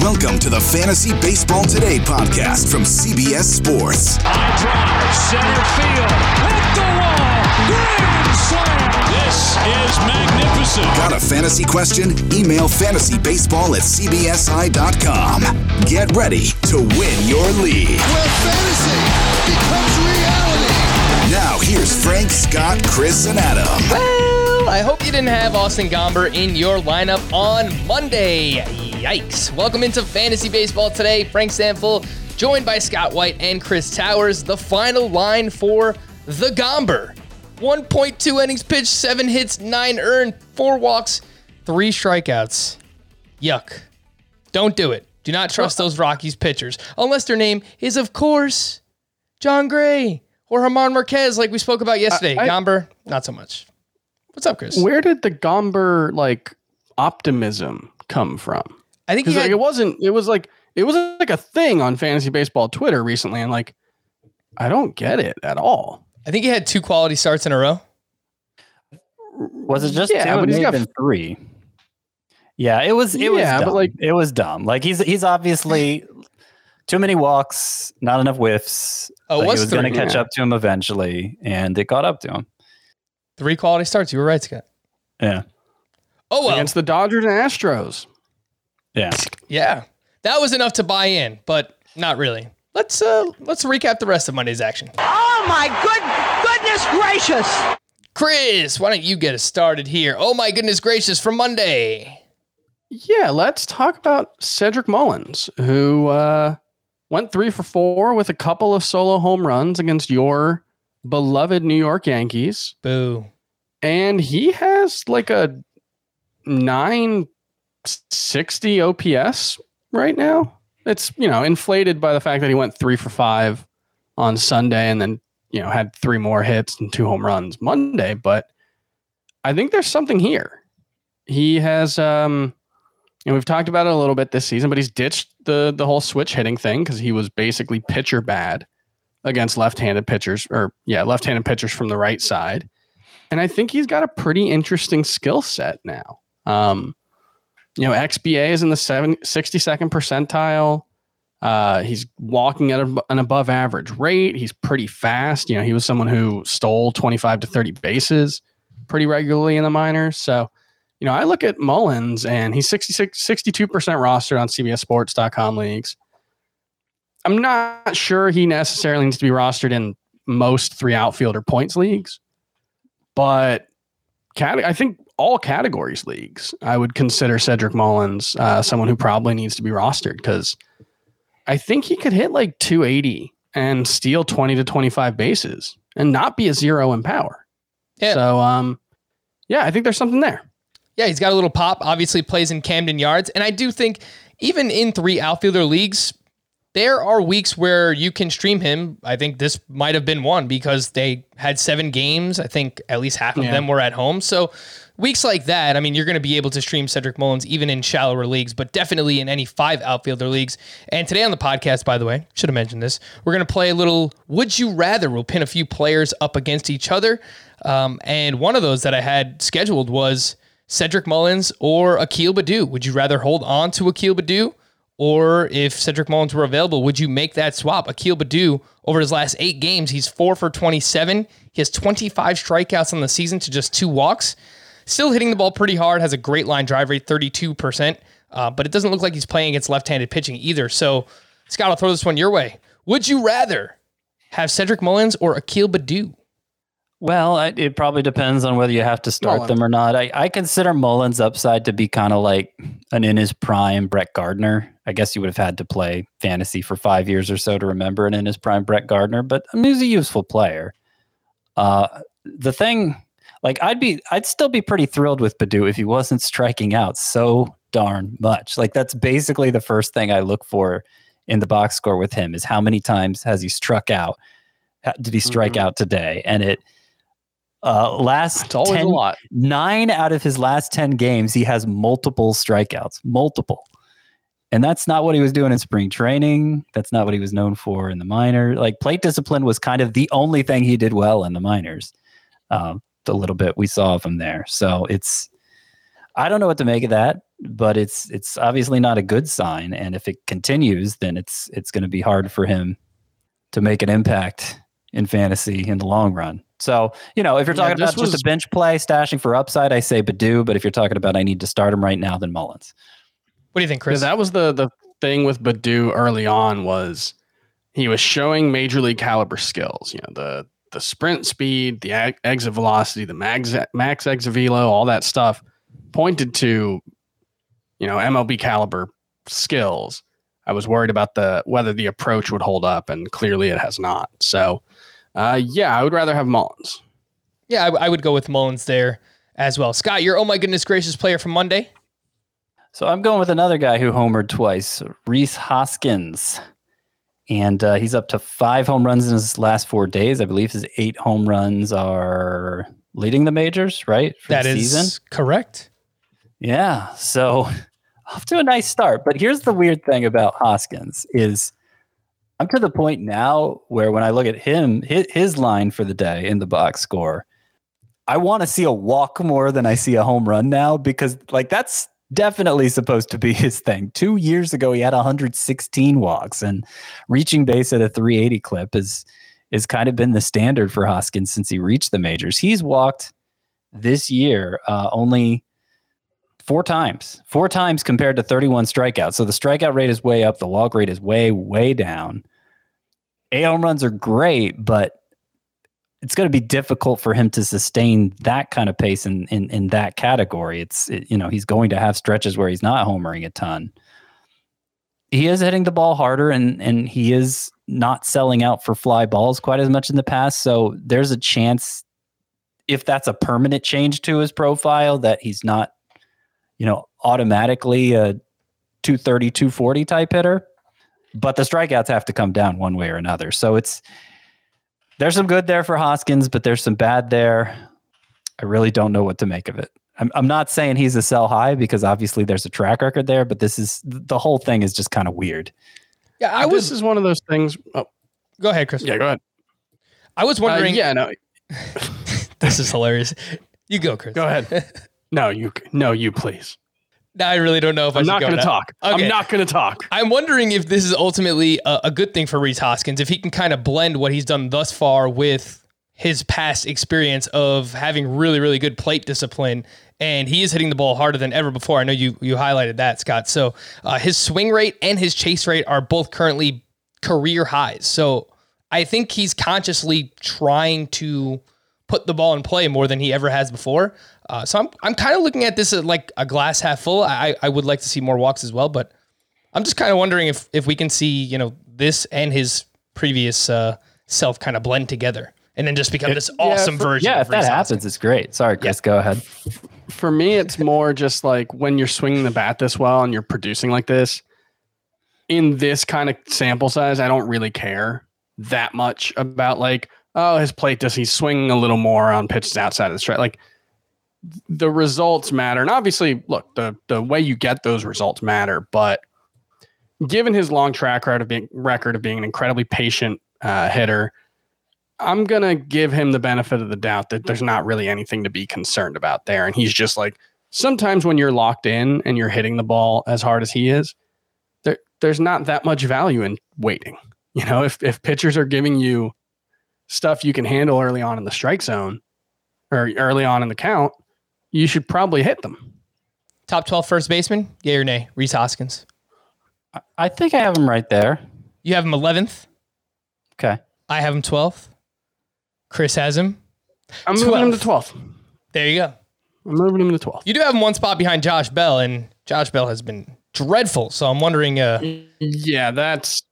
Welcome to the Fantasy Baseball Today podcast from CBS Sports. High drive, center field, hit the wall, grand slam. This is magnificent. Got a fantasy question? Email fantasybaseball at cbsi.com. Get ready to win your league. where fantasy becomes reality. Now, here's Frank, Scott, Chris, and Adam. Well, I hope you didn't have Austin Gomber in your lineup on Monday. Yikes. Welcome into Fantasy Baseball today. Frank Stanfull, joined by Scott White and Chris Towers. The final line for the Gomber 1.2 innings pitched, 7 hits, 9 earned, 4 walks, 3 strikeouts. Yuck. Don't do it. Do not trust those Rockies pitchers, unless their name is, of course, Jon Gray or German Marquez, like we spoke about yesterday. I- Gomber, not so much. What's up, Chris? Where did the Gomber like optimism come from? I think he Because like, it wasn't. It was like it was like a thing on fantasy baseball Twitter recently, and like I don't get it at all. I think he had two quality starts in a row. Was it just Yeah, two? but he's got- been three. Yeah, it was. It was. Yeah, but like- it was dumb. Like he's he's obviously too many walks, not enough whiffs. Oh, it Like, was he was going to catch Yeah. up to him eventually, and it caught up to him. Three quality starts. You were right, Scott. Yeah, Oh well, Against the Dodgers and Astros. Yeah. yeah, that was enough to buy in, but not really. Let's uh let's recap the rest of Monday's action. Oh my good goodness gracious! Chris, why don't you get us started here? Oh my goodness gracious, from Monday. Yeah, let's talk about Cedric Mullins, who uh, went three for four with a couple of solo home runs against your beloved New York Yankees. Boo. and he has like a 960 OPS right now. It's, you know, inflated by the fact that he went three for five on Sunday and then, you know, had three more hits and two home runs Monday. But I think there's something here. He has, um, know, we've talked about it a little bit this season, but he's ditched the the whole switch hitting thing because he was basically pitcher bad against left-handed pitchers, or yeah, left-handed pitchers from the right side and I think he's got a pretty interesting skill set now. Um, you know, XBA is in the seven, 62nd percentile. Uh, he's walking at a, an above average rate. He's pretty fast. You know, he was someone who stole 25 to 30 bases pretty regularly in the minors. So, you know, I look at Mullins and he's 66, 62% rostered on CBSSports.com leagues. I'm not sure he necessarily needs to be rostered in most three outfielder points leagues but I think all categories leagues, I would consider Cedric Mullins uh, someone who probably needs to be rostered because I think he could hit like 280 and steal 20 to 25 bases and not be a zero in power. Yeah. So, um, yeah, I think there's something there. Yeah, he's got a little pop. Obviously, plays in Camden Yards, and I do think even in three outfielder leagues, there are weeks where you can stream him. I think this might have been one because they had seven games. I think at least half of Yeah. them were at home. So weeks like that, I mean, you're going to be able to stream Cedric Mullins even in shallower leagues, but definitely in any five outfielder leagues. And today on the podcast, by the way, should have mentioned this, we're going to play a little Would You Rather. We'll pin a few players up against each other. Um, and one of those that I had scheduled was Cedric Mullins or Akil Baddoo. Would you rather hold on to Akil Baddoo? Or if Cedric Mullins were available, would you make that swap? Akil Baddoo, over his last eight games, he's four for 27. He has 25 strikeouts on the season to just two walks. Still hitting the ball pretty hard, has a great line drive rate, 32%. Uh, but it doesn't look like he's playing against left handed pitching either. So, Scott, I'll throw this one your way. Would you rather have Cedric Mullins or Akil Baddoo? Well, it probably depends on whether you have to start Mullins. them or not. I, I consider Mullins' upside to be kind of like an in his prime Brett Gardner. I guess you would have had to play fantasy for five years or so to remember an in his prime Brett Gardner, but I mean, he's a useful player. Uh, the thing, like, I'd be, I'd still be pretty thrilled with Baddoo if he wasn't striking out so darn much. Like, that's basically the first thing I look for in the box score with him is how many times has he struck out? How- Did he strike Mhm. out today? And it, uh, last It's always 10 a lot. nine out of his last 10 games, he has multiple strikeouts, multiple. And that's not what he was doing in spring training. That's not what he was known for in the minor. Like plate discipline was kind of the only thing he did well in the minors. Um, the little bit we saw of him there. So it's, I don't know what to make of that, but it's it's obviously not a good sign. And if it continues, then it's it's going to be hard for him to make an impact in fantasy in the long run. So, you know, if you're talking this about just a bench play, stashing for upside, I say Baddoo. But if you're talking about I need to start him right now, then Mullins. What do you think, Because Chris? that was the the thing with Baddoo early on was he was showing major league caliber skills. You know the the sprint speed, the ag- exit velocity, the max max exit velo, all that stuff pointed to you know MLB caliber skills. I was worried about the whether the approach would hold up, and clearly it has not. So, uh, yeah, I would rather have Mullins. yeah, I, I would go with Mullins there as well. Scott, your oh my goodness gracious player from Monday. So I'm going with another guy who homered twice, Rhys Hoskins. And uh, he's up to five home runs in his last four days. I believe his eight home runs are leading the majors, right? For That the is season. correct. Yeah. So off to a nice start. But here's the weird thing about Hoskins is I'm to the point now where when I look at him, his, his line for the day in the box score, I want to see a walk more than I see a home run now because like that's definitely supposed to be his thing. Two years ago, he had 116 walks and reaching base at a 380 clip is is kind of been the standard for Hoskins since he reached the majors. He's walked this year uh, only four times, four times compared to 31 strikeouts. So the strikeout rate is way up. The walk rate is way, way down. A home runs are great, but it's going to be difficult for him to sustain that kind of pace in in, in that category. It's it- you know he's going to have stretches where he's not homering a ton. He is hitting the ball harder, and and he is not selling out for fly balls quite as much in the past. So there's a chance, if that's a permanent change to his profile, that he's not you know, automatically a 230, 240 type hitter. But the strikeouts have to come down one way or another. So it's there's some good there for Hoskins, but there's some bad there. I really don't know what to make of it. I'm, I'm not saying he's a sell high because obviously there's a track record there, but this is the whole thing is just kind of weird. Yeah, I I was. this is one of those things. Oh, go ahead, Chris. yeah, go ahead. I was Uh, wondering. yeah, no, this is hilarious. You go, Chris. go ahead. No, you no, you please. Now I really don't know if I I'm should not going to talk. Okay. I'm not going to talk. I'm wondering if this is ultimately a, a good thing for Rhys Hoskins, if he can kind of blend what he's done thus far with his past experience of having really, really good plate discipline. And he is hitting the ball harder than ever before. I know you you highlighted that, Scott. So uh, his swing rate and his chase rate are both currently career highs. So I think he's consciously trying to put the ball in play more than he ever has before. Uh, so I'm I'm kind of looking at this as like a glass half full. I I would like to see more walks as well, but I'm just kind of wondering if if we can see you know this and his previous uh, self kind of blend together and then just become this awesome for- version. Yeah, if that happens, Hoskins. it's great. Sorry, Chris, go ahead. For me, it's more just like when you're swinging the bat this well and you're producing like this. In this kind of sample size, I don't really care that much about like, oh, his plate does he swing a little more on pitches outside of the strike. Like the results matter, and obviously, look the the way you get those results matter. But given his long track record of being record of being an incredibly patient uh, hitter, I'm gonna give him the benefit of the doubt that there's not really anything to be concerned about there. And he's just like sometimes when you're locked in and you're hitting the ball as hard as he is, there there's not that much value in waiting. You know, if if pitchers are giving you stuff you can handle early on in the strike zone or early on in the count, you should probably hit them. top 12 first baseman, yay or nay? Rhys Hoskins. I think I have him right there. You have him 11th. Okay. I have him 12th. Chris has him I'm moving him to 12th. 12th. There you go. I'm moving him to 12th. You do have him one spot behind Josh Bell, and Josh Bell has been dreadful. So I'm wondering. Uh, Yeah, that's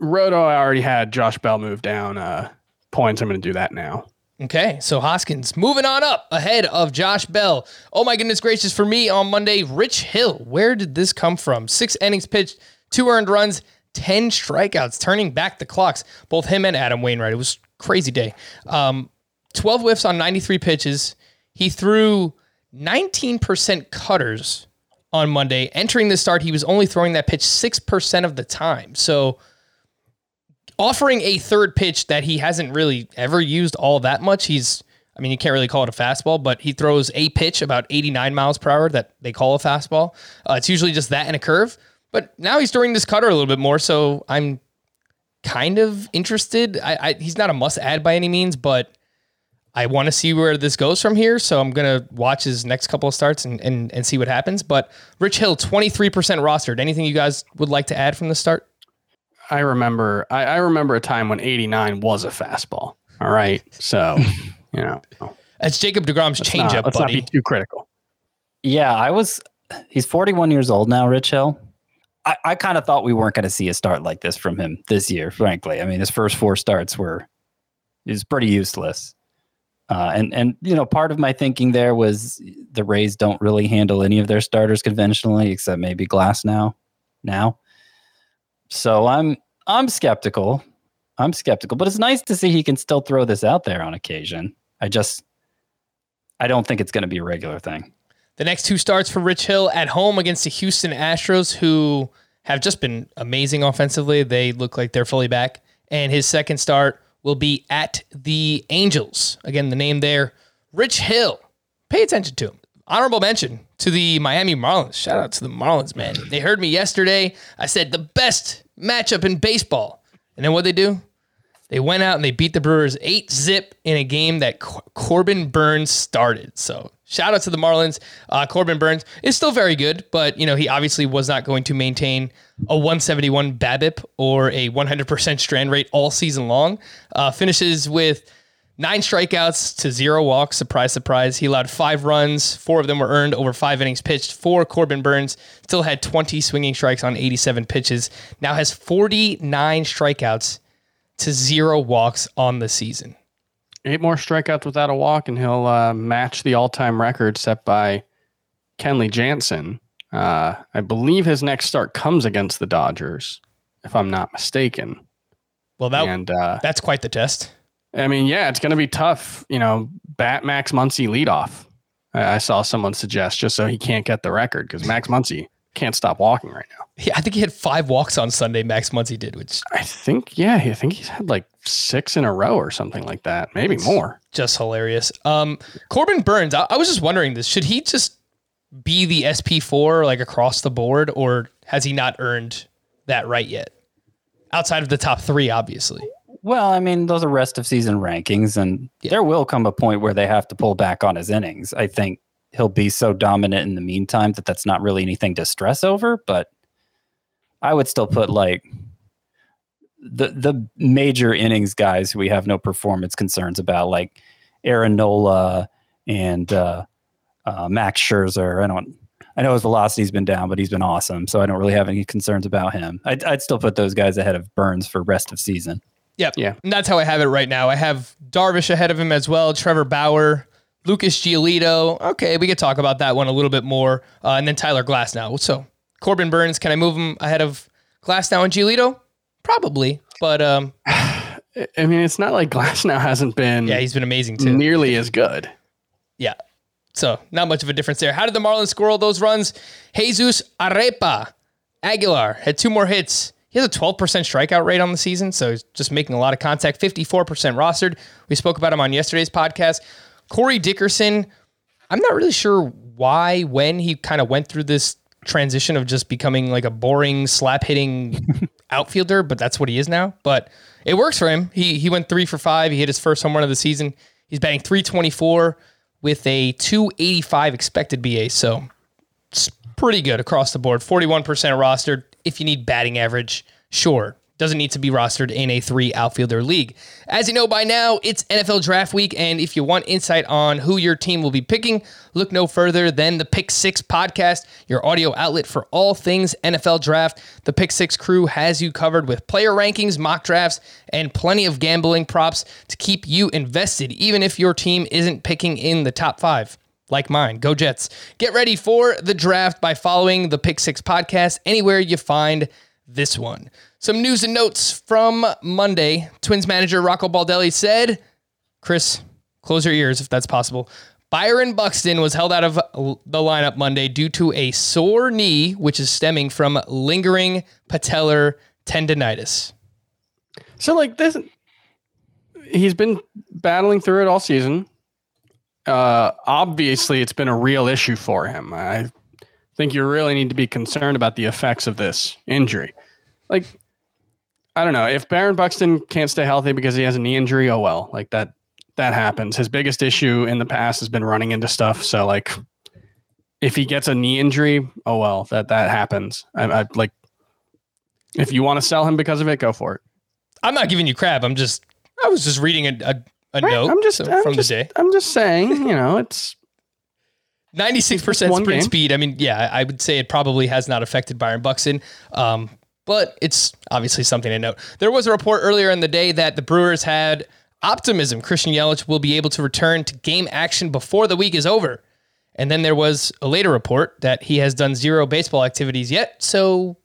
Roto. I already had Josh Bell move down uh, points. I'm going to do that now. Okay, so Hoskins moving on up ahead of Josh Bell. Oh my goodness gracious for me on Monday, Rich Hill. Where did this come from? Six innings pitched, two earned runs, 10 strikeouts, turning back the clocks. Both him and Adam Wainwright. It was crazy day. Um, 12 whiffs on 93 pitches. He threw 19% cutters on Monday. Entering the start, he was only throwing that pitch 6% of the time. So offering a third pitch that he hasn't really ever used all that much. He's, I mean, you can't really call it a fastball, but he throws a pitch about 89 miles per hour that they call a fastball. Uh, it's usually just that and a curve. But now he's throwing this cutter a little bit more, so I'm kind of interested. I, I he's not a must add by any means, but I want to see where this goes from here. So I'm gonna watch his next couple of starts and and, and see what happens. But Rich Hill, 23% rostered. Anything you guys would like to add from the start? I remember. I, I remember a time when 89 was a fastball. All right, so you know, That's Jacob deGrom's let's changeup, not, let's not buddy. be too critical. Yeah, I was. He's 41 years old now, Rich Hill. I, I kind of thought we weren't going to see a start like this from him this year, frankly. I mean, his first four starts were is pretty useless. Uh, and and you know, part of my thinking there was the Rays don't really handle any of their starters conventionally, except maybe Glasnow. Now, so I'm I'm skeptical. I'm skeptical, but it's nice to see he can still throw this out there on occasion. I just I don't think it's going to be a regular thing. The next two starts for Rich Hill at home against the Houston Astros, who have just been amazing offensively. They look like they're fully back. And his second start will be at the Angels. Again, the name there, Rich Hill. Pay attention to him. Honorable mention to the Miami Marlins. Shout out to the Marlins, man. They heard me yesterday. I said the best matchup in baseball. And then what they do? They went out and they beat the Brewers 8 zip in a game that Cor- Corbin Burnes started. So, shout out to the Marlins. Uh, Corbin Burnes is still very good, but you know, he obviously was not going to maintain a 171 BABIP or a 100% strand rate all season long. Uh, finishes with nine strikeouts to zero walks. Surprise, surprise. He allowed five runs. Four of them were earned over five innings pitched. Four, Corbin Burnes, still had 20 swinging strikes on 87 pitches. Now has 49 strikeouts to zero walks on the season. Eight more strikeouts without a walk, and he'll uh, match the all-time record set by Kenley Jansen. Uh, I believe his next start comes against the Dodgers, if I'm not mistaken. Well, that and uh, that's quite the test. I mean, yeah, it's going to be tough. You know, bat Max Muncy leadoff. I, I saw someone suggest just so he can't get the record because Max Muncy can't stop walking right now. Yeah, I think he had five walks on Sunday. Max Muncy did, which I think, yeah, I think he's had like six in a row or something like that, maybe more. just hilarious. Um, Corbin Burnes, I, I was just wondering this: should he just be the SP four like across the board, or has he not earned that right yet? Outside of the top three, obviously. Well, I mean, those are rest of season rankings, and there will come a point where they have to pull back on his innings. I think he'll be so dominant in the meantime that that's not really anything to stress over. But I would still put like the the major innings guys who we have no performance concerns about, like Aaron Nola and uh, uh, Max Scherzer. I don't. I know his velocity's been down, but he's been awesome, so I don't really have any concerns about him. I'd, I'd still put those guys ahead of Burnes for rest of season. Yep. Yeah. And that's how I have it right now. I have Darvish ahead of him as well, Trevor Bauer, Lucas Giolito. Okay, we could talk about that one a little bit more. Uh, and then Tyler Glasnow. So Corbin Burnes, can I move him ahead of Glasnow and Giolito? Probably. But um, I mean, it's not like Glasnow hasn't been yeah, he's been amazing too. nearly as good. Yeah. So not much of a difference there. How did the Marlins score all those runs? Jesus Arepa Aguilar had two more hits. He has a 12% strikeout rate on the season, so he's just making a lot of contact. 54% rostered. We spoke about him on yesterday's podcast. Corey Dickerson, I'm not really sure why, when he kind of went through this transition of just becoming like a boring slap hitting outfielder, but that's what he is now. But it works for him. He he went three for five. He hit his first home run of the season. He's batting 324 with a 285 expected BA. So it's pretty good across the board. 41% rostered. If you need batting average, sure. doesn't need to be rostered in a three outfielder league. As you know by now, it's NFL draft week, and if you want insight on who your team will be picking, look no further than the Pick Six podcast, your audio outlet for all things NFL draft. The Pick Six crew has you covered with player rankings, mock drafts, and plenty of gambling props to keep you invested, even if your team isn't picking in the top five like mine. Go Jets. Get ready for the draft by following the Pick Six podcast anywhere you find this one. Some news and notes from Monday. Twins manager Rocco Baldelli said, Chris, close your ears if that's possible. Byron Buxton was held out of the lineup Monday due to a sore knee, which is stemming from lingering patellar tendonitis. So like this, he's been battling through it all season. Uh, obviously, it's been a real issue for him. I think you really need to be concerned about the effects of this injury. Like, I don't know if Byron Buxton can't stay healthy because he has a knee injury. Oh well, like that that happens. His biggest issue in the past has been running into stuff. So like, if he gets a knee injury, oh well, that that happens. I, I like. If you want to sell him because of it, go for it. I'm not giving you crap. I'm just I was just reading a a, a Right? note I'm just so- I'm from just, the day. I'm just saying, you know, it's 96% sprint game. speed. I mean, yeah, I would say it probably has not affected Byron Buxton. Um, but it's obviously something to note. There was a report earlier in the day that the Brewers had optimism Christian Yelich will be able to return to game action before the week is over. And then there was a later report that he has done zero baseball activities yet. So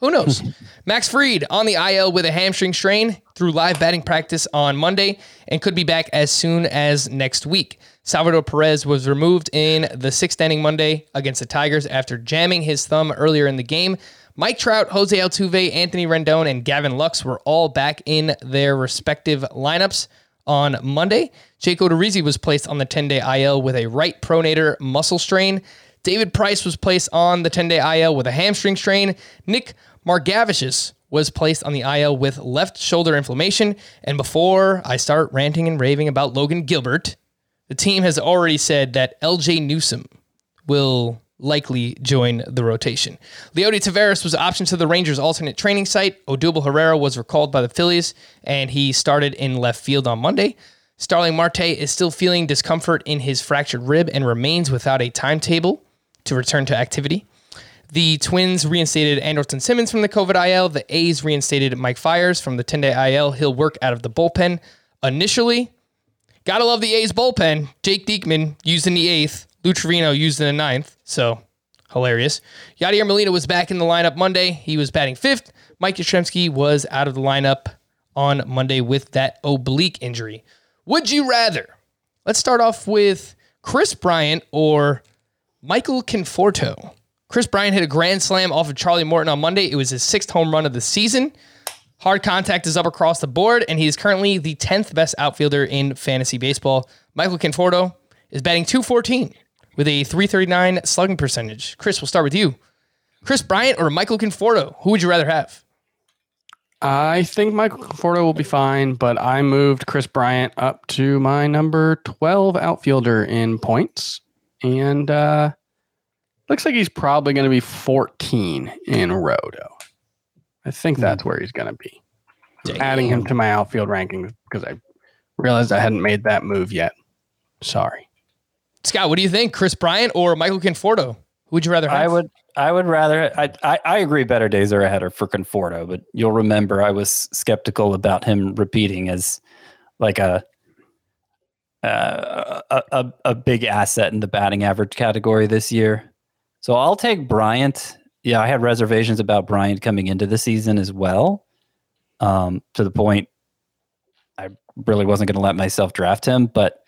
who knows? Max Fried on the IL with a hamstring strain threw live batting practice on Monday and could be back as soon as next week. Salvador Perez was removed in the sixth inning Monday against the Tigers after jamming his thumb earlier in the game. Mike Trout, Jose Altuve, Anthony Rendon, and Gavin Lux were all back in their respective lineups on Monday. Jake Odorizzi was placed on the 10-day IL with a right pronator muscle strain. David Price was placed on the 10-day IL with a hamstring strain. Nick Margevicius was placed on the IL with left shoulder inflammation. And before I start ranting and raving about Logan Gilbert, the team has already said that Ljay Newsome will likely join the rotation. Leody Taveras was optioned to the Rangers' alternate training site. Odubel Herrera was recalled by the Phillies, and he started in left field on Monday. Starling Marte is still feeling discomfort in his fractured rib and remains without a timetable to return to activity. The Twins reinstated Andrelton Simmons from the COVID IL. The A's reinstated Mike Fiers from the 10 day IL. He'll work out of the bullpen initially. Gotta love the A's bullpen. Jake Diekman used in the eighth, Lou Trivino used in the ninth. So hilarious. Yadier Molina was back in the lineup Monday. He was batting fifth. Mike Yastrzemski was out of the lineup on Monday with that oblique injury. Would you rather? Let's start off with Kris Bryant or Michael Conforto. Kris Bryant hit a grand slam off of Charlie Morton on Monday. It was his sixth home run of the season. Hard contact is up across the board, and he is currently the 10th best outfielder in fantasy baseball. Michael Conforto is batting 214 with a 339 slugging percentage. Chris, we'll start with you. Kris Bryant or Michael Conforto? Who would you rather have? I think Michael Conforto will be fine, but I moved Kris Bryant up to my number 12 outfielder in points. And uh looks like he's probably going to be 14 in Roto. I think that's where he's going to be. Adding him to my outfield rankings because I realized I hadn't made that move yet. Sorry. Scott, what do you think? Kris Bryant or Michael Conforto? Who would you rather have? I would I would rather I, I I agree better days are ahead for Conforto, but you'll remember I was skeptical about him repeating as like a uh, a, a a big asset in the batting average category this year. So I'll take Bryant. Yeah, I had reservations about Bryant coming into the season as well. Um, to the point I really wasn't going to let myself draft him, but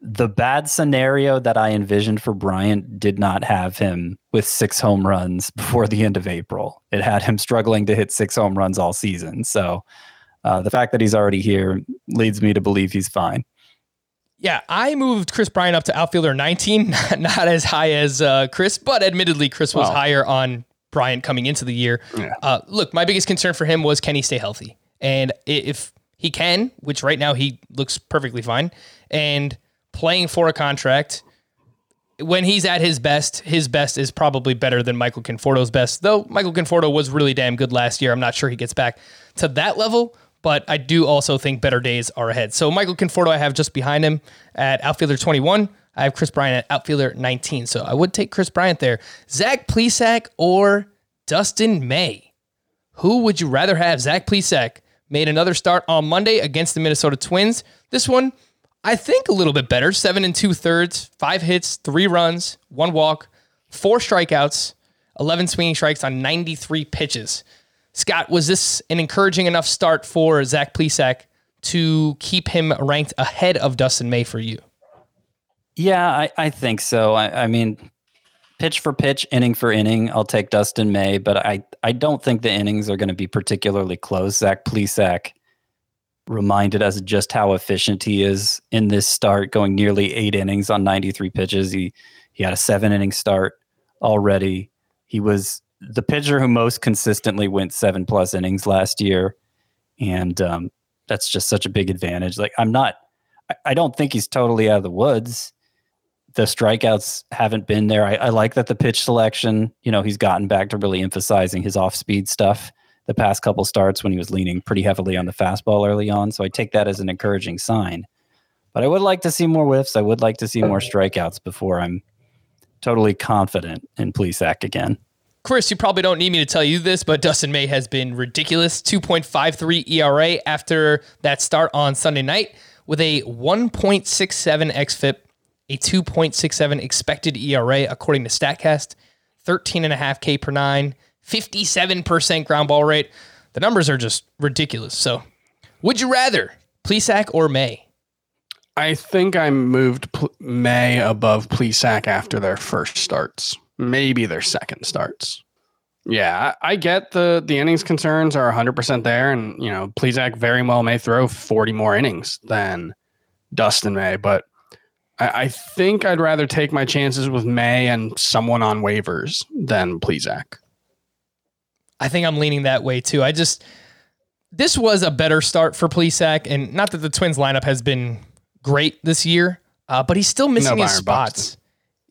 the bad scenario that I envisioned for Bryant did not have him with six home runs before the end of April. It had him struggling to hit six home runs all season. So uh, the fact that he's already here leads me to believe he's fine. Yeah, I moved Kris Bryant up to outfielder 19, not, not as high as uh, Chris, but admittedly, Chris was Well. higher on Bryant coming into the year. Yeah. Uh, look, my biggest concern for him was can he stay healthy? And if he can, which right now he looks perfectly fine, and playing for a contract, when he's at his best, his best is probably better than Michael Conforto's best. Though Michael Conforto was really damn good last year. I'm not sure he gets back to that level, but I do also think better days are ahead. So Michael Conforto, I have just behind him at outfielder 21. I have Kris Bryant at outfielder 19. So I would take Kris Bryant there. Zach Plesac or Dustin May. Who would you rather have? Zach Plesac made another start on Monday against the Minnesota Twins. This one, I think a little bit better. Seven and two thirds, five hits, three runs, one walk, four strikeouts, 11 swinging strikes on 93 pitches. Scott, was this an encouraging enough start for Zach Plesac to keep him ranked ahead of Dustin May for you? Yeah, I, I think so. I, I mean, pitch for pitch, inning for inning, I'll take Dustin May, but I, I don't think the innings are going to be particularly close. Zach Plesac reminded us just how efficient he is in this start, going nearly eight innings on 93 pitches. He he had a seven inning start already. He was the pitcher who most consistently went seven plus innings last year, and um, that's just such a big advantage. Like I'm not, I, don't think he's totally out of the woods the strikeouts haven't been there. I, I, like that the pitch selection, you know, he's gotten back to really emphasizing his off speed stuff the past couple starts when he was leaning pretty heavily on the fastball early on. So I take that as an encouraging sign. But I would like to see more whiffs. I would like to see more strikeouts before I'm totally confident in Plesac again. Chris, you probably don't need me to tell you this, but Dustin May has been ridiculous. 2.53 ERA after that start on Sunday night with a 1.67 xFIP a 2.67 expected ERA according to StatCast, 13.5 K per nine, 57% ground ball rate. The numbers are just ridiculous. So, would you rather Plesac or May? I think I moved May above Plesac after their first starts, maybe their second starts. Yeah, I, I get the the innings concerns are 100% there, and you know Plesac very well may throw 40 more innings than Dustin May, but I, I, think I'd rather take my chances with May and someone on waivers than Plesac. I think I'm leaning that way too. I just this was a better start for Plesac, and not that the Twins lineup has been great this year, uh, but he's still missing no his spots. Buxton.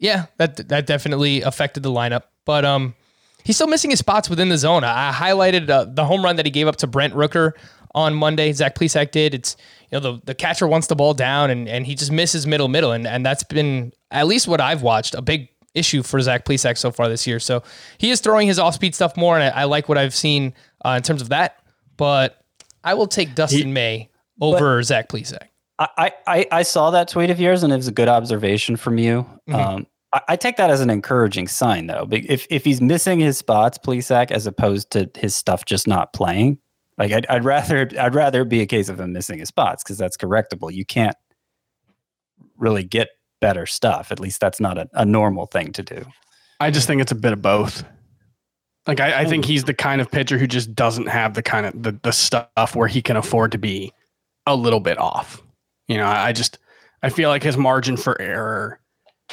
Yeah, that that definitely affected the lineup, but um, he's still missing his spots within the zone. I highlighted uh, the home run that he gave up to Brent Rooker on Monday. Zach Plesac did. It's you know the, the catcher wants the ball down and, and he just misses middle middle and and that's been at least what I've watched a big issue for Zach Plesac so far this year. So he is throwing his off speed stuff more, and I, I like what I've seen uh, in terms of that. But I will take Dustin he, May over Zach Plesac. I, I I saw that tweet of yours, and it was a good observation from you. Mm-hmm. Um, I, I, take that as an encouraging sign, though. If if he's missing his spots, Plesac, as opposed to his stuff just not playing, like I'd, I'd rather I'd rather be a case of him missing his spots because that's correctable. You can't really get better stuff. At least that's not a, a normal thing to do. I just think it's a bit of both. Like I, I, think he's the kind of pitcher who just doesn't have the kind of the, the stuff where he can afford to be a little bit off. You know, I just I feel like his margin for error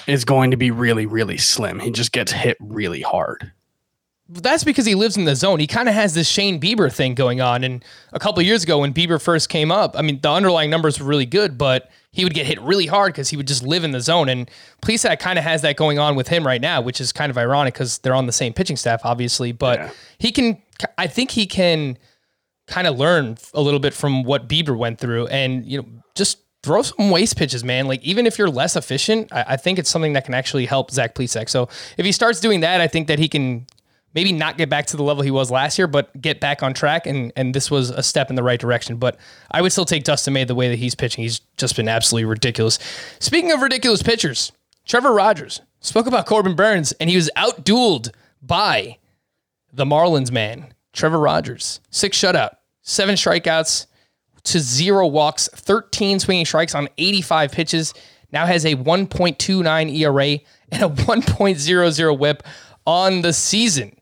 is going to be really, really slim. He just gets hit really hard that's because he lives in the zone. He kind of has this Shane Bieber thing going on. And a couple years ago, when Bieber first came up, I mean, the underlying numbers were really good, but he would get hit really hard because he would just live in the zone. And Plesac kind of has that going on with him right now, which is kind of ironic because they're on the same pitching staff, obviously. But yeah. he can, I think he can kind of learn a little bit from what Bieber went through, and you know, just throw some waste pitches, man. Like even if you're less efficient, I, I, think it's something that can actually help Zach Plesac. So if he starts doing that, I think that he can maybe not get back to the level he was last year, but get back on track. And and this was a step in the right direction. But I would still take Dustin May the way that he's pitching. He's just been absolutely ridiculous. Speaking of ridiculous pitchers, Trevor Rogers spoke about Corbin Burnes, and he was outdueled by the Marlins man, Trevor Rogers. Six shutout, seven strikeouts to zero walks, 13 swinging strikes on 85 pitches. Now has a 1.29 ERA and a 1.00 whip on the season.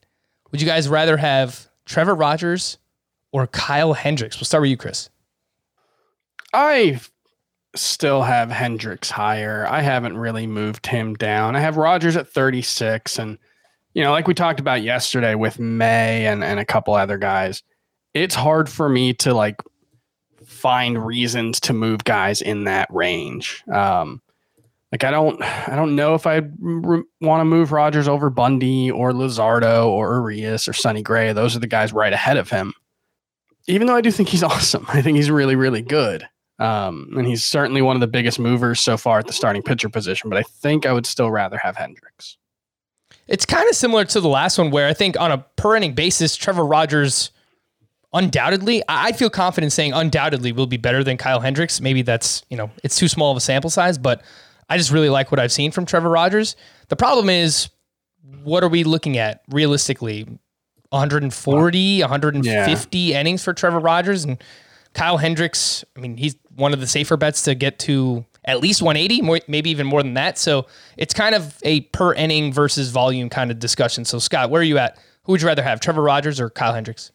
Would you guys rather have Trevor Rogers or Kyle Hendricks? We'll start with you, Chris. I still have Hendricks higher. I haven't really moved him down. I have Rogers at 36. And, you know, like we talked about yesterday with May and, and a couple other guys, it's hard for me to like find reasons to move guys in that range. Um, Like I don't, I don't know if I r- want to move Rogers over Bundy or Luzardo or Urias or Sonny Gray. Those are the guys right ahead of him. Even though I do think he's awesome, I think he's really, really good. Um, and he's certainly one of the biggest movers so far at the starting pitcher position. But I think I would still rather have Hendricks. It's kind of similar to the last one where I think on a per inning basis, Trevor Rogers undoubtedly, I feel confident saying undoubtedly will be better than Kyle Hendricks. Maybe that's, you know, it's too small of a sample size, but I just really like what I've seen from Trevor Rogers. The problem is, what are we looking at realistically? 140, 150 innings for Trevor Rogers and Kyle Hendricks. I mean, he's one of the safer bets to get to at least 180, more, maybe even more than that. So it's kind of a per inning versus volume kind of discussion. So Scott, where are you at? Who would you rather have, Trevor Rogers or Kyle Hendricks?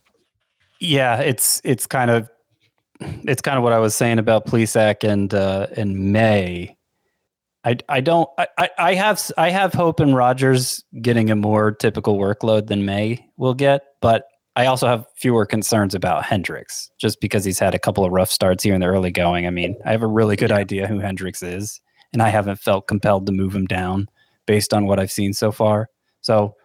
Yeah, it's it's kind of it's kind of what I was saying about Plesac and uh, and May. I I don't I, I- I have I have hope in Rogers getting a more typical workload than May will get, but I also have fewer concerns about Hendricks just because he's had a couple of rough starts here in the early going. I mean, I have a really good idea who Hendricks is, and I haven't felt compelled to move him down based on what I've seen so far. So,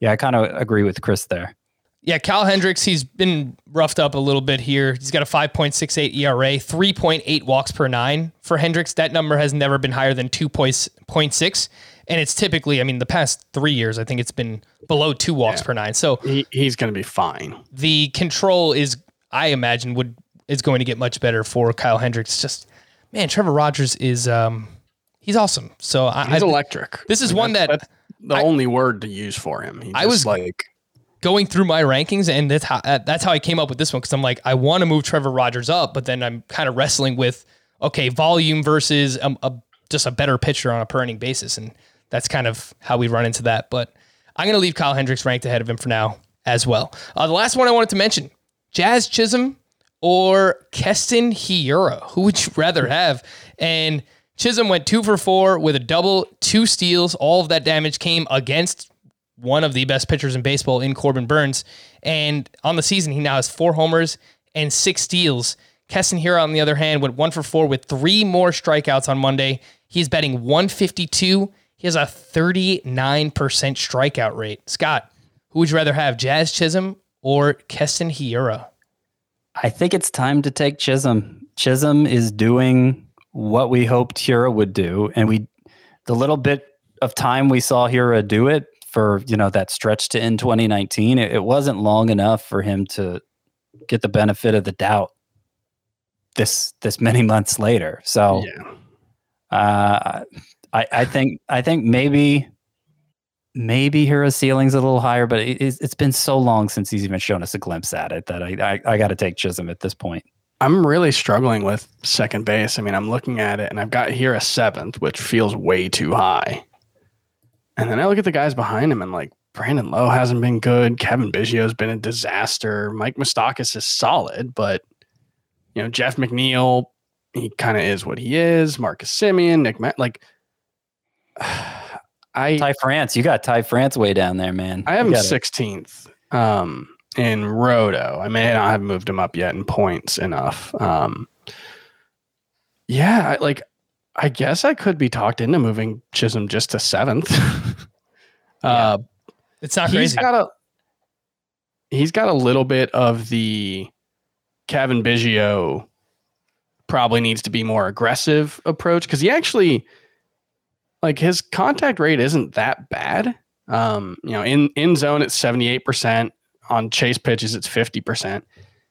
yeah, I kind of agree with Chris there. Yeah, Kyle Hendricks, he's been roughed up a little bit here. He's got a 5.68 ERA, 3.8 walks per nine for Hendricks. That number has never been higher than 2.6. And it's typically, I mean, the past three years, I think it's been below two walks per nine. So He, he's going to be fine. the control is, I imagine, would is going to get much better for Kyle Hendricks. Just man, Trevor Rogers is um he's awesome. So I, He's I electric. this is Like, one that's- that that's the I- only word to use for him. He I was- like, going through my rankings, and that's how uh, that's how I came up with this one because I'm like, I want to move Trevor Rogers up, but then I'm kind of wrestling with okay, volume versus a, a just a better pitcher on a per inning basis, and that's kind of how we run into that. But I'm going to leave Kyle Hendricks ranked ahead of him for now as well. Uh, the last one I wanted to mention: Jazz Chisholm or Keston Hiura. Who would you rather have? And Chisholm went two for four with a double, two steals. All of that damage came against one of the best pitchers in baseball in Corbin Burnes. And on the season, he now has four homers and six steals. Keston Hiura, on the other hand, went one for four with three more strikeouts on Monday. He's betting 152. He has a 39% strikeout rate. Scott, who would you rather have, Jazz Chisholm or Keston Hiura? I think it's time to take Chisholm. Chisholm is doing what we hoped Hiura would do, and we the little bit of time we saw Hiura do it for you know that stretch to end 2019, it, it wasn't long enough for him to get the benefit of the doubt this this many months later. So yeah. uh, I I think I think maybe maybe Hiura's ceiling's a little higher, but it, it's, it's been so long since he's even shown us a glimpse at it that I I, I got to take Chisholm at this point. I'm really struggling with second base. I mean, I'm looking at it and I've got here a seventh, which feels way too high. And then I look at the guys behind him and like Brandon Lowe hasn't been good. Cavan Biggio's been a disaster. Mike Moustakas is solid, but you know, Jeff McNeil, he kind of is what he is. Marcus Semien, Nick Matt, like I Ty France, you got Ty France way down there, man. I him sixteenth um, in Roto. I may not have moved him up yet in points enough. Um, yeah, I, like I guess I could be talked into moving Chisholm just to seventh. uh, It's not he's crazy. got a he's got a little bit of the Cavan Biggio probably needs to be more aggressive approach because he actually like his contact rate isn't that bad. Um, you know, in in zone it's seventy eight percent. On chase pitches it's fifty percent.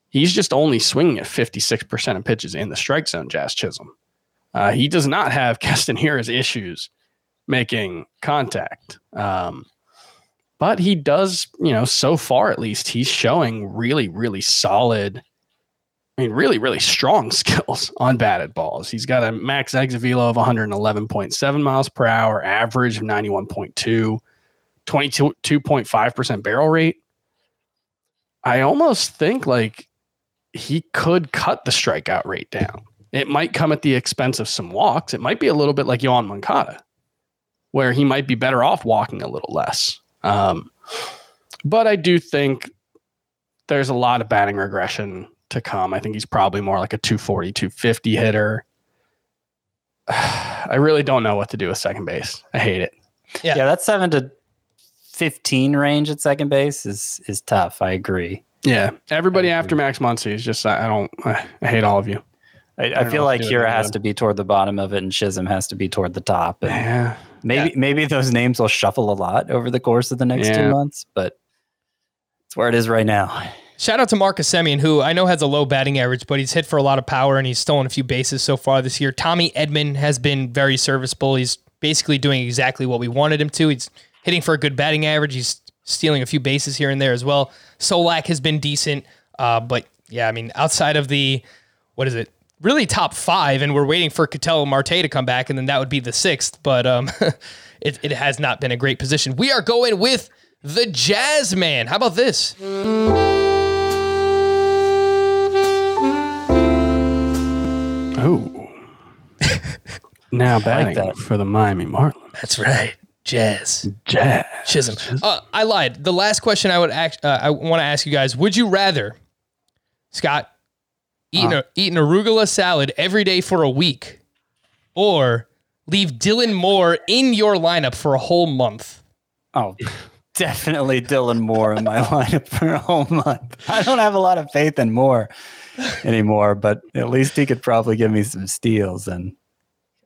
He's just only swinging at fifty six percent of pitches in the strike zone. Jazz Chisholm. Uh, he does not have Keston Hiura's issues making contact. Um, but he does, you know, so far at least, he's showing really, really solid. I mean, really, really strong skills on batted balls. He's got a max exit velo of 111.7 miles per hour, average of 91.2, 22.5% barrel rate. I almost think like he could cut the strikeout rate down. It might come at the expense of some walks. It might be a little bit like Yoan Moncada, where he might be better off walking a little less. Um, but I do think there's a lot of batting regression to come. I think he's probably more like a 240, 250 hitter. I really don't know what to do with second base. I hate it. Yeah. Yeah, that seven to fifteen range at second base is is tough. I agree. Yeah, everybody after Max Muncy is just I I don't I, I hate all of you. I, I, don't feel like to do Hiura has to be toward the bottom of it, and Chisholm has to be toward the top. And Yeah, maybe maybe those names will shuffle a lot over the course of the next two months, but it's where it is right now. Shout out to Marcus Semien, who I know has a low batting average, but he's hit for a lot of power and he's stolen a few bases so far this year. Tommy Edman has been very serviceable. He's basically doing exactly what we wanted him to. He's hitting for a good batting average. He's stealing a few bases here and there as well. Solak has been decent, uh, but yeah, I mean, outside of the what is it? Really top five, and we're waiting for Ketel Marte to come back, and then that would be the sixth. But um, it, it has not been a great position. We are going with the Jazz Man. How about this? Oh. now batting that. for the Miami Marlins. That's right, Jazz. Jazz. Chisholm. Uh, I lied. The last question I would act, uh, I want to ask you guys: Would you rather, Scott, eat an, eat an arugula salad every day for a week, or leave Dylan Moore in your lineup for a whole month? Oh, definitely Dylan Moore in my lineup for a whole month. I don't have a lot of faith in Moore anymore, but at least he could probably give me some steals and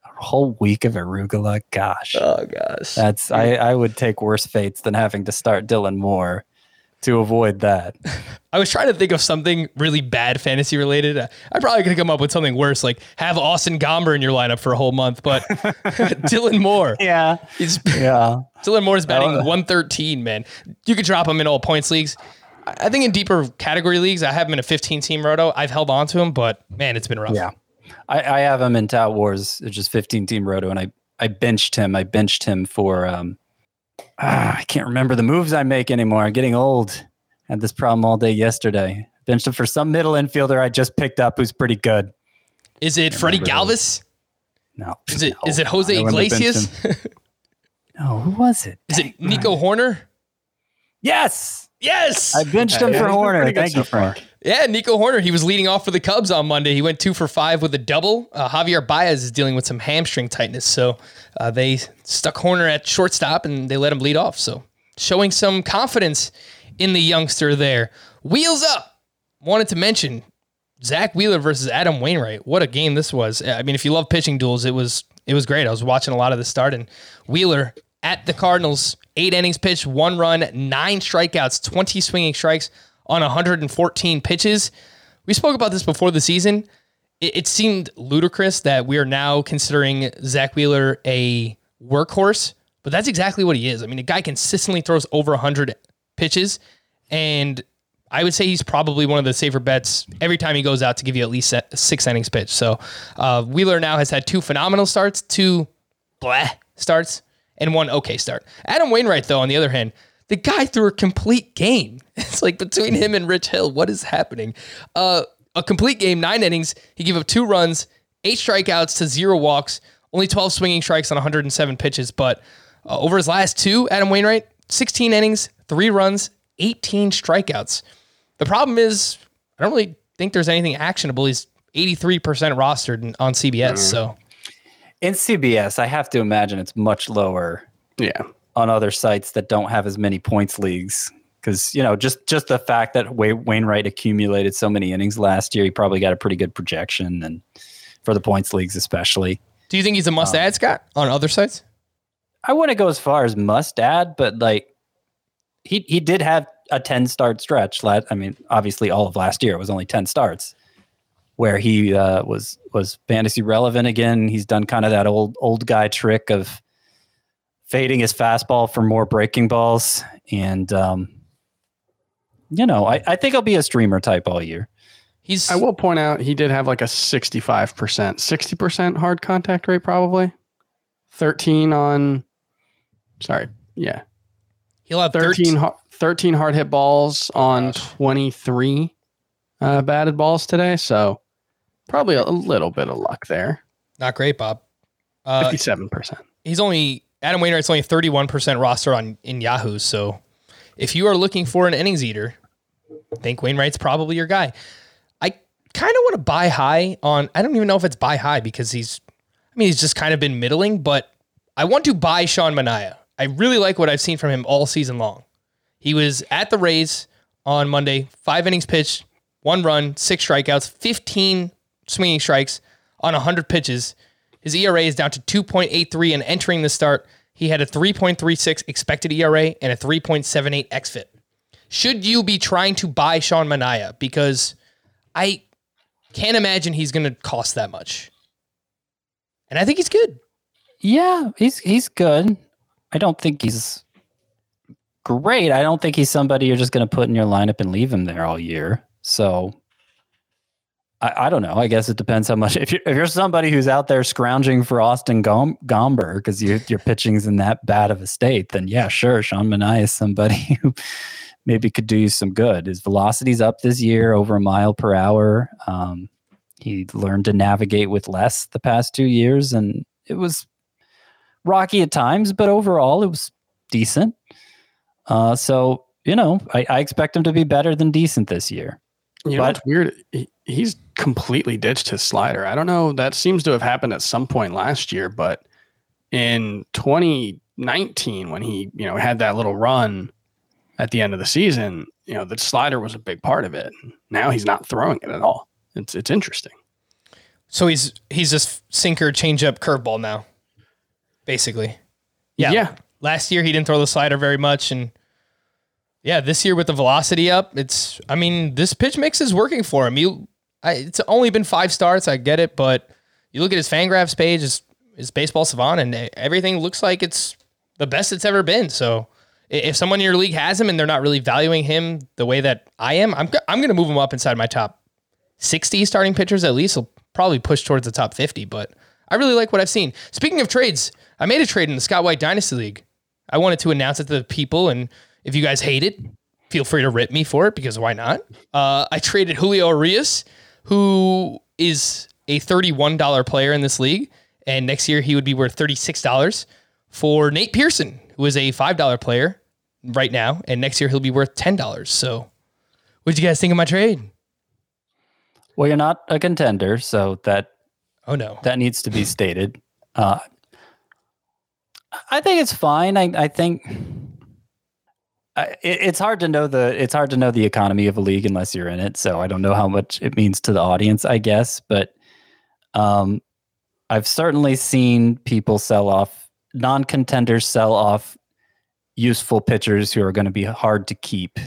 a whole week of arugula. Gosh, Oh gosh. that's I, I would take worse fates than having to start Dylan Moore to avoid that. I was trying to think of something really bad fantasy related. I probably could come up with something worse, like have Austin Gomber in your lineup for a whole month. But Dylan Moore, Yeah, he's yeah. Dylan Moore's batting Oh. 113, man. You could drop him in all points leagues. I I think in deeper category leagues, I have him in a 15 team roto. I've held on to him, but man, it's been rough. Yeah. I, I have him in Tout Wars, which is 15 team roto, and I, I benched him. I benched him for um ah, I can't remember the moves I make anymore. I'm getting old. Had this problem all day yesterday. Benched him for some middle infielder I just picked up who's pretty good. Is it Freddie Galvis? No. Is it no, is it Jose I wouldn't have benched Iglesias? No, who was it? is it Nico Hoerner? Yes. Yes. I benched him Yeah, for he's Hoerner. Thank you, so far. Frank. Yeah, Nico Hoerner. He was leading off for the Cubs on Monday. He went two for five with a double. Uh, Javier Baez is dealing with some hamstring tightness, so uh, they stuck Hoerner at shortstop and they let him lead off. So showing some confidence in the youngster there. Wheels up. Wanted to mention Zach Wheeler versus Adam Wainwright. What a game this was. I mean, if you love pitching duels, it was it was great. I was watching a lot of the start, and Wheeler at the Cardinals, eight innings pitched, one run, nine strikeouts, 20 swinging strikes on 114 pitches. We spoke about this before the season. It, it seemed ludicrous that we are now considering Zach Wheeler a workhorse, but that's exactly what he is. I mean, a guy consistently throws over 100 pitches, and I would say he's probably one of the safer bets every time he goes out to give you at least six innings pitched. So uh, Wheeler now has had two phenomenal starts, two blah starts, and one okay start. Adam Wainwright, though, on the other hand, the guy threw a complete game. It's like between him and Rich Hill, what is happening? Uh, a complete game, nine innings. He gave up two runs, eight strikeouts to zero walks, only 12 swinging strikes on 107 pitches. But uh, over his last two, Adam Wainwright, 16 innings, three runs, 18 strikeouts. The problem is, I don't really think there's anything actionable. He's 83% rostered on CBS. So In CBS, I have to imagine it's much lower Yeah. on other sites that don't have as many points leagues because you know just just the fact that Wainwright accumulated so many innings last year, he probably got a pretty good projection, and for the points leagues especially. do you think he's a must um, add, Scott, on other sites? I wouldn't go as far as must add, but like he he did have a ten start stretch. Last, I mean, obviously all of last year it was only ten starts, where he uh, was was fantasy relevant again. He's done kind of that old old guy trick of fading his fastball for more breaking balls, and um, you know, I, I think I'll be a streamer type all year. He's I will point out he did have like a 65%, 60% hard contact rate, probably. 13 on, sorry, yeah. he'll have 13, 13. 13 hard hit balls on 23 uh, batted balls today. So probably a, little bit of luck there. Not great, Bob. Uh, 57%. he's only Adam Wainwright's only 31% roster on in Yahoo. So if you are looking for an innings eater, I think Wainwright's probably your guy. I kind of want to buy high on. I don't even know if it's buy high because he's. I mean, he's just kind of been middling, but I want to buy Sean Manaea. I really like what I've seen from him all season long. He was at the Rays on Monday, five innings pitched, one run, six strikeouts, 15 swinging strikes on 100 pitches. His ERA is down to 2.83, and entering the start, he had a 3.36 expected ERA and a 3.78 xFIP. Should you be trying to buy Sean Manaea? Because I can't imagine he's going to cost that much. And I think he's good. Yeah, he's he's good. I don't think he's great. I don't think he's somebody you're just going to put in your lineup and leave him there all year. So I, I don't know. I guess it depends how much. If you're if you're somebody who's out there scrounging for Austin Gom- Gomber because you, your pitching's in that bad of a state, then yeah, sure, Sean Manaea is somebody who maybe could do you some good. His velocity's up this year, over a mile per hour. Um, he learned to navigate with less the past two years, and it was rocky at times, but overall it was decent. Uh, so you know, I, I expect him to be better than decent this year. You know, But- it's weird. He, he's completely ditched his slider. I don't know. That seems to have happened at some point last year, but in 2019, when he, you know, had that little run at the end of the season, you know, the slider was a big part of it. Now he's not throwing it at all. It's it's interesting. So he's he's just sinker, changeup, curveball now, basically. Yeah. Yeah. Last year he didn't throw the slider very much, and yeah, this year with the velocity up, it's. I mean, this pitch mix is working for him. You, I, it's only been five starts. I get it, but you look at his Fangraphs page, his, his baseball savant, and everything looks like it's the best it's ever been. So if someone in your league has him and they're not really valuing him the way that I am, I'm I'm going to move him up inside my top 60 starting pitchers at least. He'll probably push towards the top 50, but I really like what I've seen. Speaking of trades, I made a trade in the Scott White Dynasty League. I wanted to announce it to the people, and if you guys hate it, feel free to rip me for it because why not? Uh, I traded Julio Urias, who is a $31 player in this league, and next year he would be worth $36 for Nate Pearson, who is a $5 player right now, and next year he'll be worth $10. So, what did you guys think of my trade? Well, you're not a contender, so that Oh no. that needs to be stated. Uh, I think it's fine. I, I think It's hard to know the it's hard to know the economy of a league unless you're in it. So I don't know how much it means to the audience. I guess, but um, I've certainly seen people sell off non-contenders sell off useful pitchers who are going to be hard to keep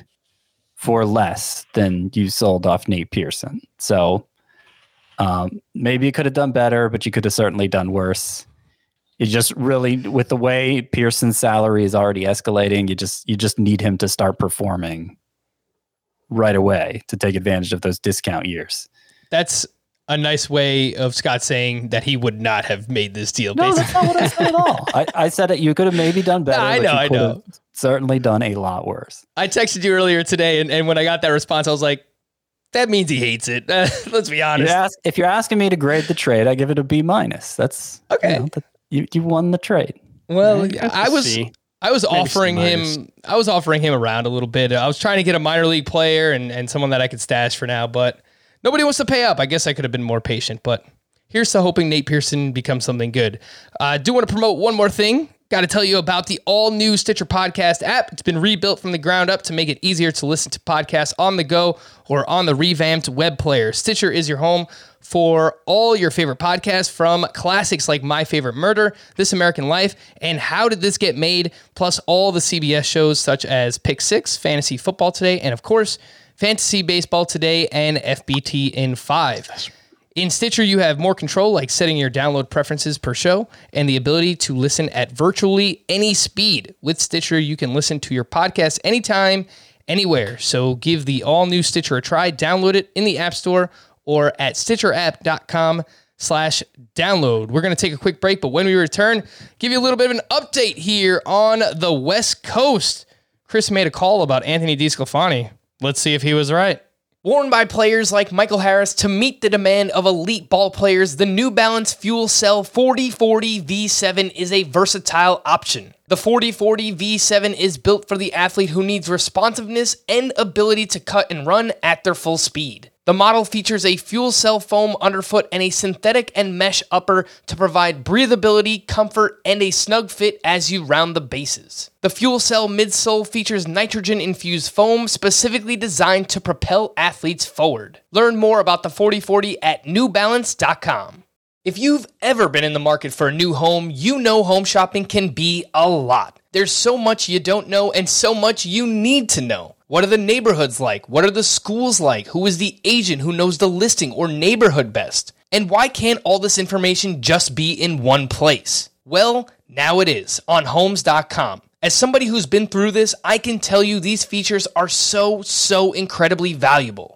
for less than you sold off Nate Pearson. So um, maybe you could have done better, but you could have certainly done worse. You just really, with the way Pearson's salary is already escalating, you just you just need him to start performing right away to take advantage of those discount years. That's a nice way of Scott saying that he would not have made this deal. No, basically. that's not what I said at all. I, I said it. You could have maybe done better. I but know, you I know. Certainly done a lot worse. I texted you earlier today, and, and when I got that response, I was like, that means he hates it. let's be You honest. ask, if you're asking me to grade the trade, I give it a B minus. That's Okay. You, know, that, you, you won the trade. Well, Yeah, I was C. I was Maybe offering him. I was offering him around a little bit. I was trying to get a minor league player and, and someone that I could stash for now, but nobody wants to pay up. I guess I could have been more patient, but here's to hoping Nate Pearson becomes something good. Uh, I do want to promote one more thing. Got to tell you about the all new Stitcher Podcast app. It's been rebuilt from the ground up to make it easier to listen to podcasts on the go or on the revamped web player. Stitcher is your home for all your favorite podcasts from classics like My Favorite Murder, This American Life, and How Did This Get Made, plus all the CBS shows such as Pick Six, Fantasy Football Today, and of course, Fantasy Baseball Today and FBT in 5. In Stitcher, you have more control, like setting your download preferences per show and the ability to listen at virtually any speed. With Stitcher, you can listen to your podcast anytime, anywhere. So give the all new Stitcher a try. Download it in the App Store or at stitcherapp.com slash download. We're going to take a quick break, but when we return, give you a little bit of an update here on the West Coast. Chris made a call about Anthony DeSclafani. Let's see if he was right. Worn by players like Michael Harris to meet the demand of elite ball players, the New Balance Fuel Cell 4040 V7 is a versatile option. The 4040 V7 is built for the athlete who needs responsiveness and ability to cut and run at their full speed. The model features a fuel cell foam underfoot and a synthetic and mesh upper to provide breathability, comfort, and a snug fit as you round the bases. The fuel cell midsole features nitrogen infused foam specifically designed to propel athletes forward. Learn more about the 4040 at newbalance.com. If you've ever been in the market for a new home, you know home shopping can be a lot. There's so much you don't know and so much you need to know. What are the neighborhoods like? What are the schools like? Who is the agent who knows the listing or neighborhood best? And why can't all this information just be in one place? Well, now it is on homes.com. As somebody who's been through this, I can tell you these features are so, so incredibly valuable.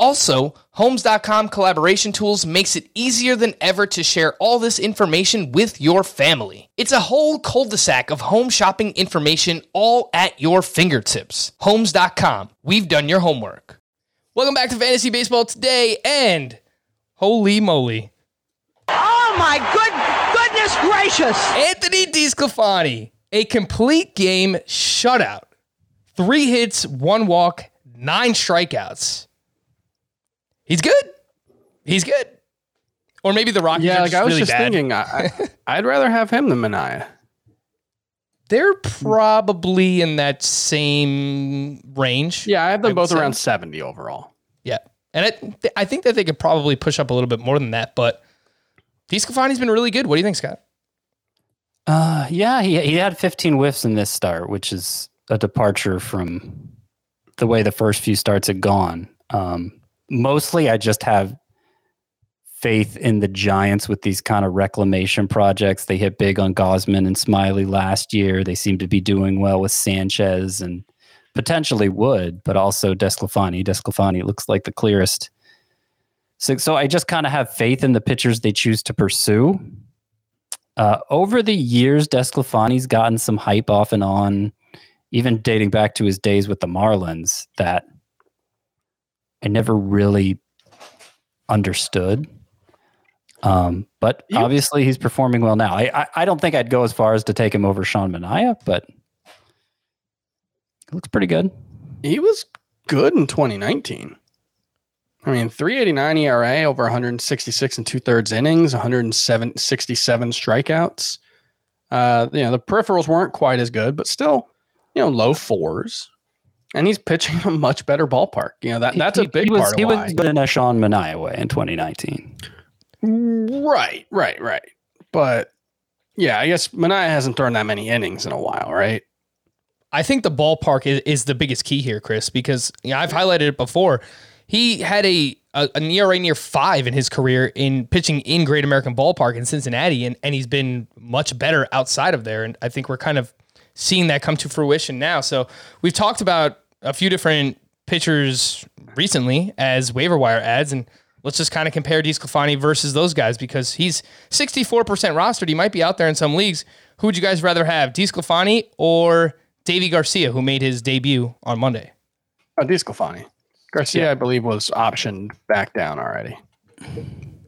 Also, Homes.com collaboration tools makes it easier than ever to share all this information with your family. It's a whole cul-de-sac of home shopping information all at your fingertips. Homes.com. We've done your homework. Welcome back to Fantasy Baseball today, and holy moly, Oh my good goodness gracious! Anthony DeSclafani, a complete game shutout. Three hits, one walk, nine strikeouts. He's good. He's good. Or maybe the Rockies Yeah, are like just I was really just bad. thinking, I, I, I'd rather have him than Manaea. They're probably in that same range. Yeah, I have them I'd both say. around 70 overall. Yeah. And it, I think that they could probably push up a little bit more than that, but DeSclafani's been really good. What do you think, Scott? Uh, yeah, he he had 15 whiffs in this start, which is a departure from the way the first few starts had gone. Um, mostly, I just have faith in the Giants with these kind of reclamation projects. They hit big on Gausman and Smiley last year. They seem to be doing well with Sanchez and potentially Wood, but also Desclafani. Desclafani looks like the clearest. So, so I just kind of have faith in the pitchers they choose to pursue. Uh, over the years, Desclafani's gotten some hype off and on, even dating back to his days with the Marlins, that I never really understood. Um, but You- obviously, he's performing well now. I, I I don't think I'd go as far as to take him over Sean Manaea, but he looks pretty good. He was good in 2019. I mean, 389 ERA over 166 and two thirds innings, 167 strikeouts. Uh, you know, the peripherals weren't quite as good, but still, you know, low fours. And he's pitching a much better ballpark. You know, that that's He- a big he was, part He why. was good in a Sean Manaea way in 2019. Right, right, right. But yeah, I guess Manaea hasn't thrown that many innings in a while, right? I think the ballpark is, is the biggest key here, Chris, because you know, I've highlighted it before. He had a, a an ERA near five in his career in pitching in Great American Ballpark in Cincinnati, and, and he's been much better outside of there. And I think we're kind of seeing that come to fruition now. So we've talked about a few different pitchers recently as waiver wire ads, and let's just kind of compare DeSclafani versus those guys because he's 64% rostered. He might be out there in some leagues. Who would you guys rather have, DeSclafani or Deivi Garcia, who made his debut on Monday? Oh, DeSclafani. Garcia, I believe, was optioned back down already.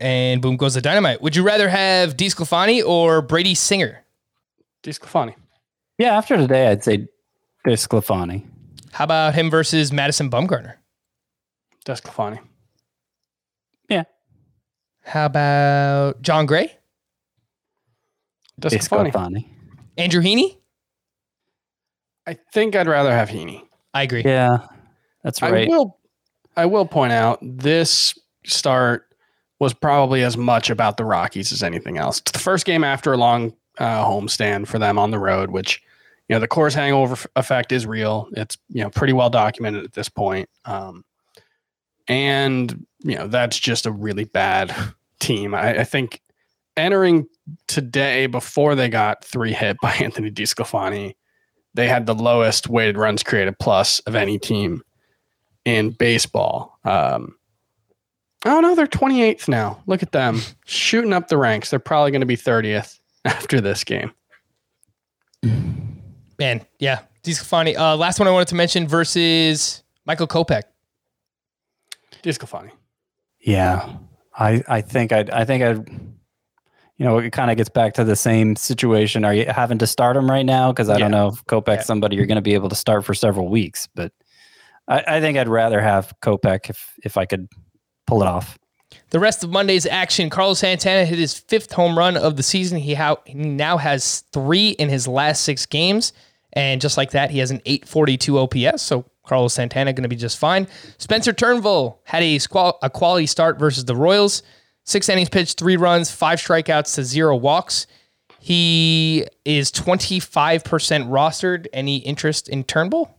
And boom goes the dynamite. Would you rather have DeSclafani or Brady Singer? DeSclafani. Yeah, after today, I'd say Desclafani. How about him versus Madison Bumgarner? DeSclafani. Yeah. How about Jon Gray? DeSclafani. Desclafani. Andrew Heaney? I think I'd rather have Heaney. I agree. Yeah, that's right. I will I will point out this start was probably as much about the Rockies as anything else. It's the first game after a long uh, homestand for them on the road, which you know the Coors hangover effect is real. It's you know pretty well documented at this point, um, and you know that's just a really bad team. I, I think entering today before they got three hit by Anthony DeSclafani, they had the lowest weighted runs created plus of any team in baseball. Um, Oh no, they're 28th now. Look at them shooting up the ranks. They're probably going to be 30th after this game. Man, yeah, DeSclafani. Uh, last one I wanted to mention versus Michael Kopech. DeSclafani. Yeah, I I think I I think I, you know, it kind of gets back to the same situation. Are you having to start him right now? Because I don't know if Kopech's Yeah. somebody you're going to be able to start for several weeks. But I, I think I'd rather have Kopech if if I could pull it off. The rest of Monday's action, Carlos Santana hit his fifth home run of the season. He, ha- he now has three in his last six games. And just like that, he has an 842 OPS. So Carlos Santana going to be just fine. Spencer Turnbull had a, squal- a quality start versus the Royals. Six innings pitched, three runs, five strikeouts to zero walks. He is 25% rostered. Any interest in Turnbull?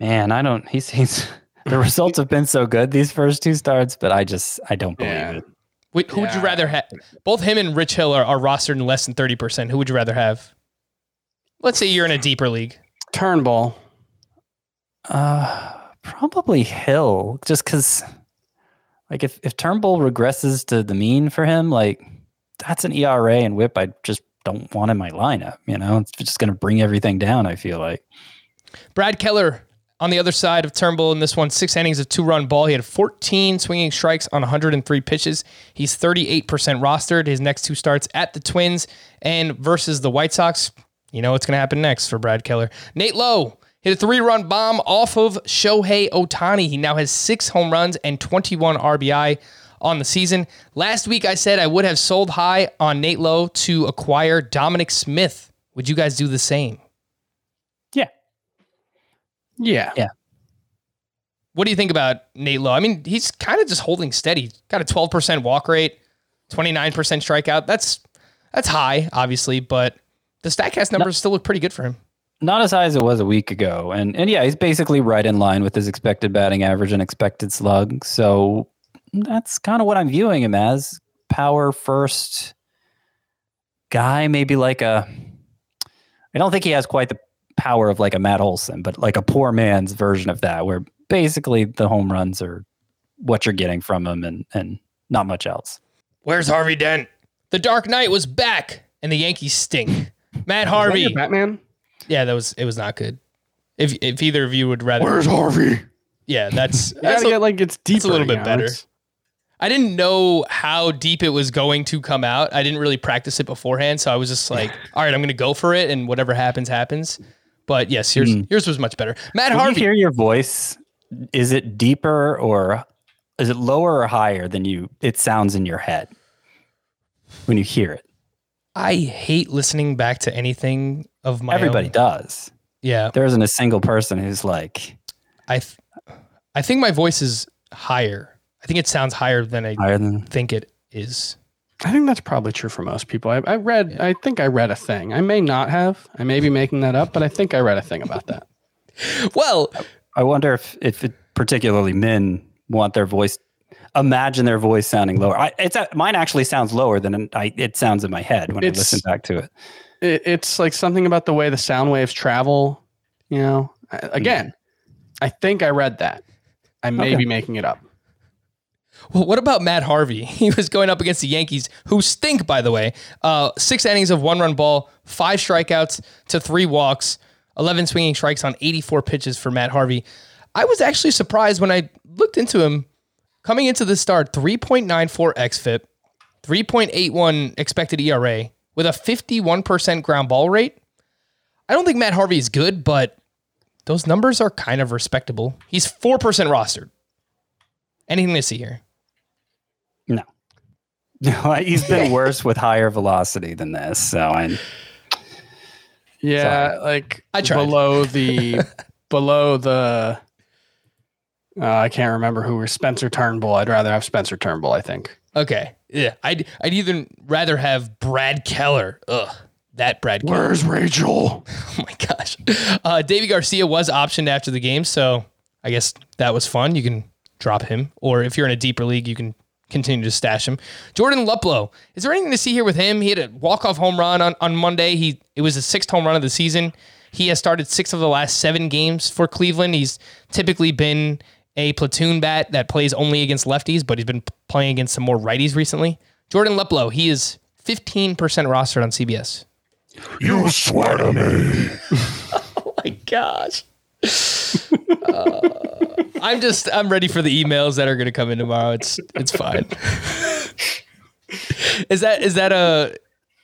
Man, I don't. He seems the results have been so good these first two starts, but I just I don't believe Yeah. it. Wait, who would you rather have? Both him and Rich Hill are, are rostered in less than 30%. Who would you rather have? Let's say you're in a deeper league. Turnbull. Uh, probably Hill, just because, like, if if Turnbull regresses to the mean for him, like, that's an ERA and WHIP I just don't want in my lineup. You know, it's just going to bring everything down. I feel like. Brad Keller on the other side of Turnbull in this one, six innings of two run ball. He had 14 swinging strikes on 103 pitches. He's 38% rostered. His next two starts at the Twins and versus the White Sox. You know what's going to happen next for Brad Keller. Nate Lowe hit a three run bomb off of Shohei Ohtani. He now has six home runs and 21 RBI on the season. Last week, I said I would have sold high on Nate Lowe to acquire Dominic Smith. Would you guys do the same? Yeah. Yeah. Yeah. What do you think about Nate Lowe? I mean, he's kind of just holding steady. Got a 12% walk rate, 29% strikeout. That's that's high, obviously, but the Statcast numbers still look pretty good for him. Not as high as it was a week ago, and and yeah, he's basically right in line with his expected batting average and expected slug. So that's kind of what I'm viewing him as. Power first guy, maybe like a. I don't think he has quite the power of like a Matt Olson, but like a poor man's version of that, where basically the home runs are what you're getting from him, and and not much else. Where's Harvey Dent? The Dark Knight was back, and the Yankees stink. Matt Is that Harvey. your Batman. Yeah, that was it was not good. If if either of you would rather, where's Harvey? yeah, that's You that's a- get like it's deeper. a little bit you better. it's- I didn't know how deep it was going to come out. I didn't really practice it beforehand, so I was just like, "All right, I'm going to go for it, and whatever happens, happens." But yes, yours hmm. yours was much better. Matt When you Harvey. hear your voice, is it deeper or is it lower or higher than you? It sounds in your head when you hear it. I hate listening back to anything of my Everybody own. does. Yeah, There isn't a single person who's like I th- I think my voice is higher. I think it sounds higher than I higher than. think it is. I think that's probably true for most people. I, I read. I think I read a thing. I may not have. I may be making that up, but I think I read a thing about that. Well, I wonder if if it, particularly men want their voice. Imagine their voice sounding lower. I, it's a, mine actually sounds lower than I, it sounds in my head when It's- I listen back to it. it. It's like something about the way the sound waves travel. You know. I- Again, I think I read that. I may Okay. be making it up. Well, what about Matt Harvey? He was going up against the Yankees, who stink, by the way. Uh, six innings of one run ball, five strikeouts to three walks, 11 swinging strikes on 84 pitches for Matt Harvey. I was actually surprised when I looked into him coming into the start 3.94 XFIP, 3.81 expected ERA with a 51% ground ball rate. I don't think Matt Harvey is good, but those numbers are kind of respectable. He's 4% rostered. Anything to see here? No, no, he's been worse with higher velocity than this. So I, Yeah, like I tried. below the below the. Uh, I can't remember who was Spencer Turnbull. I'd rather have Spencer Turnbull. I think. Okay. Yeah. I'd I'd even rather have Brad Keller. Ugh. That Brad Keller. Where's Rachel? Oh my gosh. Uh Deivi Garcia was optioned after the game, so I guess that was fun. You can drop him. Or if you're in a deeper league, you can continue to stash him. Jordan Luplow. Is there anything to see here with him? He had a walk-off home run on, on Monday. He it was his sixth home run of the season. He has started six of the last seven games for Cleveland. He's typically been a platoon bat that plays only against lefties, but he's been playing against some more righties recently. Jordan Luplow, he is 15% rostered on CBS. You swear to me. Oh my gosh. Uh, I'm just I'm ready for the emails that are going to come in tomorrow. It's it's fine. is that is that a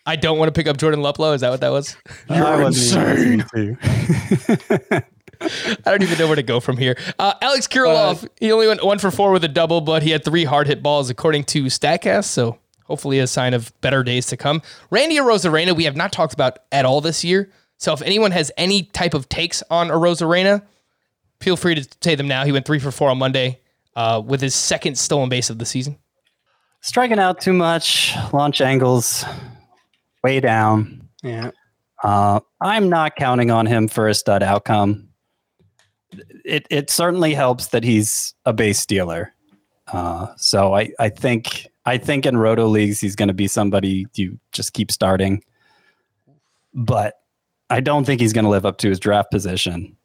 I don't want to pick up Jordan Luplow? Is that what that was? I wasn't even to you. I don't even know where to go from here. Uh, Alex Kirilloff, he only went one for four with a double, but he had three hard hit balls according to Statcast. So hopefully a sign of better days to come. Randy Arozarena, we have not talked about at all this year. So if anyone has any type of takes on Arozarena, feel free to say them now. He went three for four on Monday uh, with his second stolen base of the season. Striking out too much, launch angles way down. Yeah. Uh, I'm not counting on him for a stud outcome. It it certainly helps that he's a base stealer. Uh, so I, I think I think in roto leagues he's going to be somebody you just keep starting, but I don't think he's going to live up to his draft position.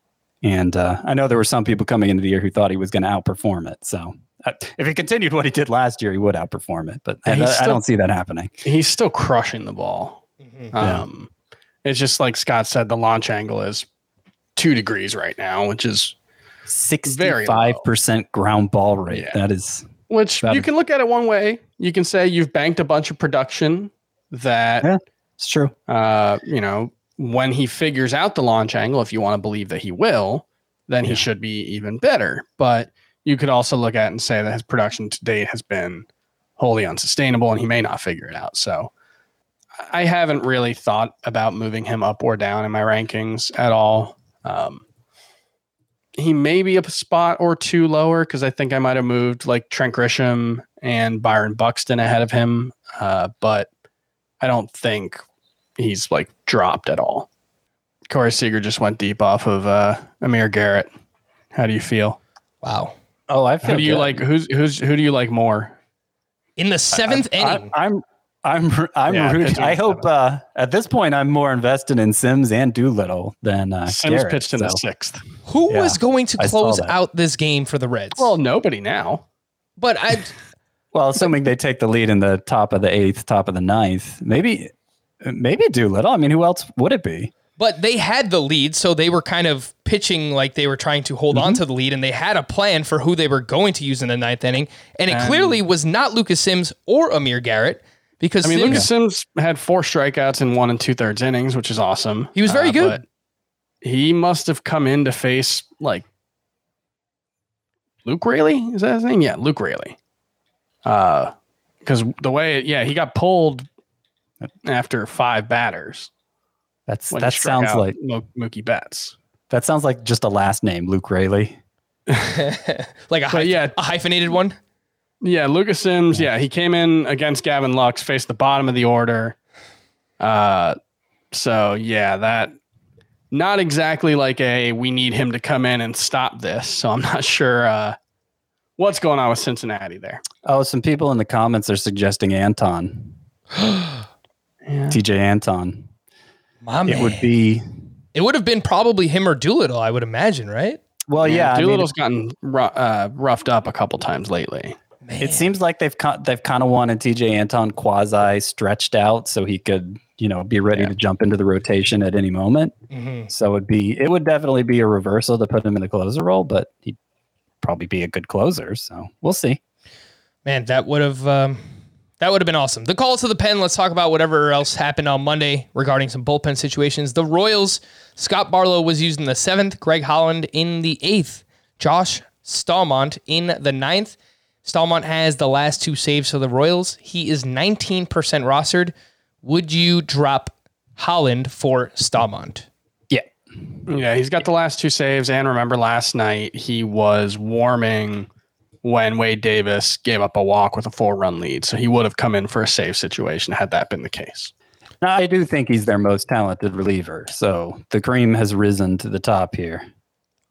And uh, I know there were some people coming into the year who thought he was going to outperform it. So uh, if he continued what he did last year, he would outperform it. But I, he's I still- don't see that happening. He's still crushing the ball. Um, It's just like Scott said, the launch angle is two degrees right now, which is Sixty-five percent ground ball rate. Yeah. That is which That you is- can look at it one way. You can say you've banked a bunch of production that Yeah. it's true. uh, you know, when he figures out the launch angle, if you want to believe that he will, then he should be even better. But you could also look at it and say that his production to date has been wholly unsustainable and he may not figure it out. So I haven't really thought about moving him up or down in my rankings at all. Um, he may be a spot or two lower because I think I might have moved like Trent Grisham and Byron Buxton ahead of him. Uh, but I don't think he's like dropped at all. Corey Seager just went deep off of uh, Amir Garrett. How do you feel? Wow. Oh, I feel. Who do you good. like? Who's who's who do you like more? In the seventh I, inning. I'm. I'm. I'm. Yeah, rooting- I hope. Uh, at this point, I'm more invested in Sims and Doolittle than uh, Sims Garrett, pitched in the sixth. Who yeah, was going to close out this game for the Reds? Well, nobody now. but I Well, assuming they take the lead in the top of the eighth, top of the ninth, maybe. Maybe Doolittle. I mean, who else would it be? But they had the lead, so they were kind of pitching like they were trying to hold Mm-hmm. on to the lead, and they had a plan for who they were going to use in the ninth inning. And it clearly was not Lucas Sims or Amir Garrett because I mean, Sims, Lucas Sims had four strikeouts in one and two thirds innings, which is awesome. He was very good. He must have come in to face like Luke Raley. Is that his name? Yeah, Luke Raley. Uh, because the way, yeah, he got pulled after five batters. That's that sounds like Mo- Mookie Betts. that sounds like just a last name, Luke Raley. like a, But hyph- yeah. a hyphenated one. Yeah, Lucas Sims. Yeah, he came in against Gavin Lux, faced the bottom of the order. Uh, so yeah, that not exactly like a we need him to come in and stop this. So I'm not sure uh, what's going on with Cincinnati there. Oh, some people in the comments are suggesting Antone, Tejay Antone. My It would be It would have been probably him or Doolittle, I would imagine, right? well, yeah. I mean, Doolittle's gotten uh, roughed up a couple times lately. It seems like they've they've kind of wanted Tejay Antone quasi stretched out so he could you know be ready Yeah. to jump into the rotation at any moment. Mhm. So it'd be it would definitely be a reversal to put him in the closer role, but he'd probably be a good closer. So we'll see. Man, that would have um, that would have been awesome. The call to the pen. Let's talk about whatever else happened on Monday regarding some bullpen situations. The Royals. Scott Barlow was used in the seventh. Greg Holland in the eighth. Josh Staumont in the ninth. Staumont has the last two saves for the Royals. He is 19% rostered. Would you drop Holland for Staumont? Yeah. Yeah, he's got the last two saves. And remember, last night he was warming when Wade Davis gave up a walk with a four run lead. So he would have come in for a save situation had that been the case. Now, I do think he's their most talented reliever. So the cream has risen to the top here.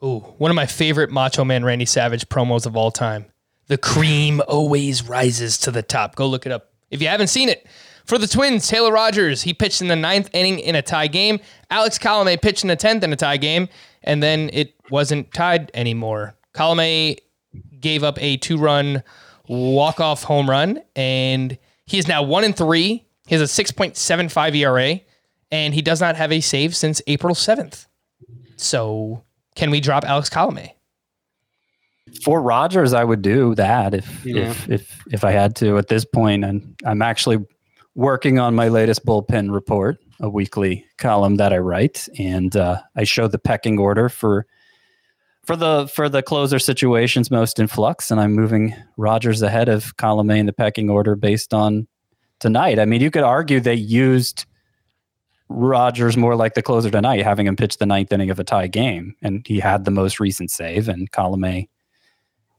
Ooh, one of my favorite Macho Man Randy Savage promos of all time. The cream always rises to the top. Go look it up if you haven't seen it. For the Twins, Taylor Rogers, he pitched in the ninth inning in a tie game. Alex Colomé pitched in the tenth in a tie game, and then it wasn't tied anymore. Colomé gave up a two run walk off home run, and he is now one and three. He has a 6.75 ERA, and he does not have a save since April 7th. So, can we drop Alex Colome? For Rogers, I would do that if Yeah. if if if I had to. At this point, and I'm actually working on my latest bullpen report, a weekly column that I write, and uh, I show the pecking order for for the for the closer situations most in flux, and I'm moving Rogers ahead of Colomé in the pecking order based on tonight. I mean, you could argue they used Rogers more like the closer tonight, having him pitch the ninth inning of a tie game, and he had the most recent save, and Colomé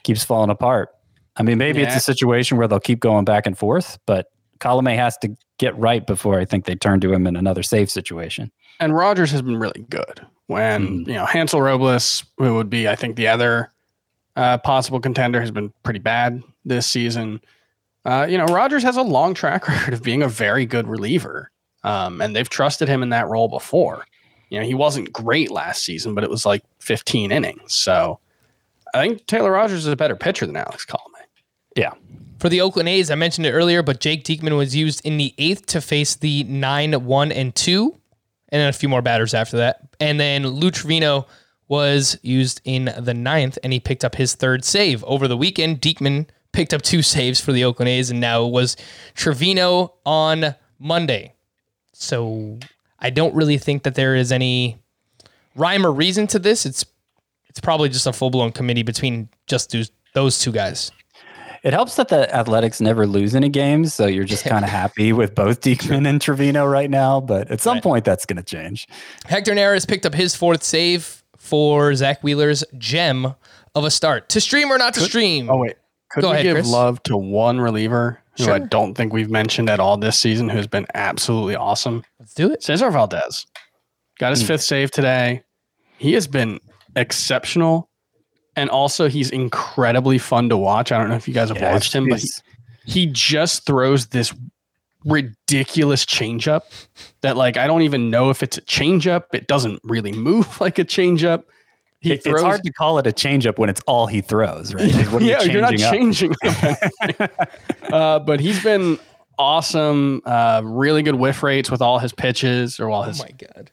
keeps falling apart. I mean, maybe it's a situation where they'll keep going back and forth, but Colomé has to get right before I think they turn to him in another safe situation. And Rogers has been really good. When Mhm. you know Hansel Robles, who would be I think the other uh, possible contender, has been pretty bad this season. Uh, you know Rogers has a long track record of being a very good reliever, um, and they've trusted him in that role before. You know he wasn't great last season, but it was like 15 innings. So I think Taylor Rogers is a better pitcher than Alex Colomé. Yeah. For the Oakland A's, I mentioned it earlier, but Jake Diekman was used in the eighth to face the nine, one, and two, and then a few more batters after that. And then Lou Trivino was used in the ninth, and he picked up his third save. Over the weekend, Diekman picked up two saves for the Oakland A's, and now it was Trivino on Monday. So I don't really think that there is any rhyme or reason to this. It's it's probably just a full blown committee between just those, those two guys. It helps that the Athletics never lose any games, so you're just kind of happy with both Diekman and Trivino right now. But at some Right. point, that's going to change. Hector Neris picked up his fourth save for Zach Wheeler's gem of a start. To stream or not to stream? Oh wait, could Go we ahead, give Chris. love to one reliever who I don't think we've mentioned at all this season, who's been absolutely awesome? Let's do it. Cesar Valdez got his hmm. fifth save today. He has been exceptional. And also, he's incredibly fun to watch. I don't know if you guys have Yeah, watched him, but he, he just throws this ridiculous changeup that, like, I don't even know if it's a changeup. It doesn't really move like a changeup. He it- it's hard to call it a changeup when it's all he throws, right? what are you yeah, you're not changing up? changing. uh, but he's been awesome. Uh, really good whiff rates with all his pitches, or all his Oh his my god.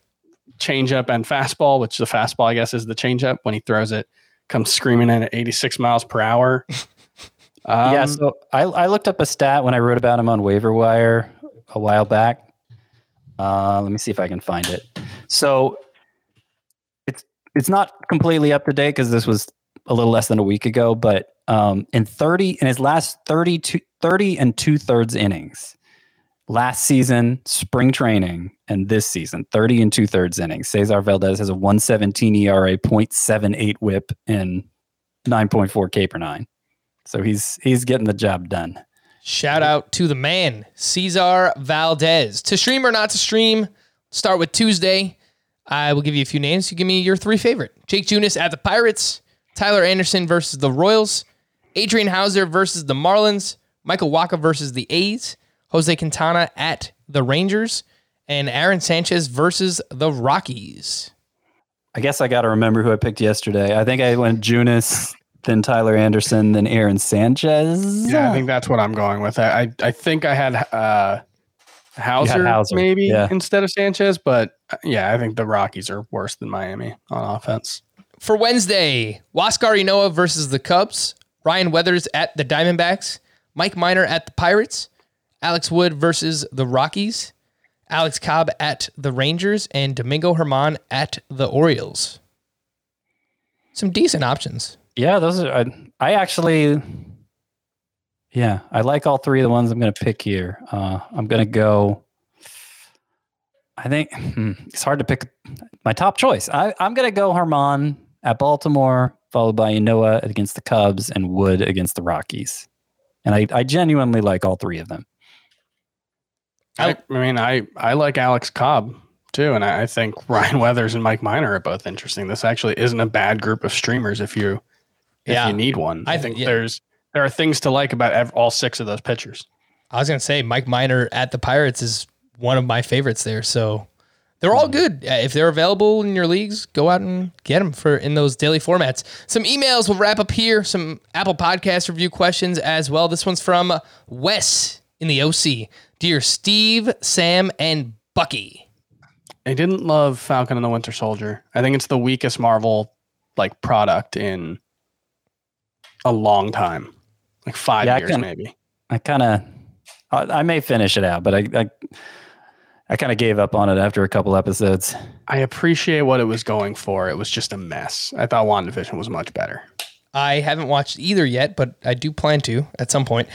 Changeup and fastball, which the fastball, I guess, is the changeup. When he throws it, comes screaming in at 86 miles per hour. Um, yeah, so I, I looked up a stat when I wrote about him on waiver wire a while back. Uh, let me see if I can find it. So it's it's not completely up to date because this was a little less than a week ago, but um, in 30 in his last 30, 30 and two thirds innings, last season, spring training, and this season, 30 and two thirds innings, Cesar Valdez has a 117 ERA, 0.78 whip, and 9.4 K per nine. So he's he's getting the job done. Shout out to the man, Cesar Valdez. To stream or not to stream, start with Tuesday. I will give you a few names. You give me your three favorite. Jake Junis at the Pirates, Tyler Anderson versus the Royals, Adrian Houser versus the Marlins, Michael Wacha versus the A's, Jose Quintana at the Rangers, and Aaron Sanchez versus the Rockies. I guess I got to remember who I picked yesterday. I think I went Junis, then Tyler Anderson, then Aaron Sanchez. yeah, I think that's what I'm going with. I I, I think I had uh, Houser, Houser, maybe yeah. instead of Sanchez, but uh, yeah, I think the Rockies are worse than Miami on offense. For Wednesday, Huascar Ynoa versus the Cubs, Ryan Weathers at the Diamondbacks, Mike Minor at the Pirates, Alex Wood versus the Rockies, Alex Cobb at the Rangers, and Domingo German at the Orioles. Some decent options. yeah, those are. I, I actually, yeah, I like all three of the ones I'm going to pick here. Uh, I'm going to go. I think hmm, it's hard to pick my top choice. I, I'm going to go Herman at Baltimore, followed by Ynoa against the Cubs and Wood against the Rockies. And I, I genuinely like all three of them. I, I mean, I I like Alex Cobb too, and I, I think Ryan Weathers and Mike Minor are both interesting. This actually isn't a bad group of streamers if you if Yeah. you need one. I, I- think yeah. there's there are things to like about ev- all six of those pitchers. I was going to say Mike Minor at the Pirates is one of my favorites there. So They're all good. Uh, If they're available in your leagues, go out and get them for in those daily formats. Some emails will wrap up here. Some Apple Podcast review questions as well. This one's from Wes in the OC. Dear Steve, Sam, and Bucky. I didn't love Falcon and the Winter Soldier. I think it's the weakest Marvel like product in a long time, like five Yeah, I years can- maybe. I kind of, I, I may finish it out, but I, I, I kind of gave up on it after a couple episodes. I appreciate what it was going for. It was just a mess. I thought WandaVision was much better. I haven't watched either yet, but I do plan to at some point.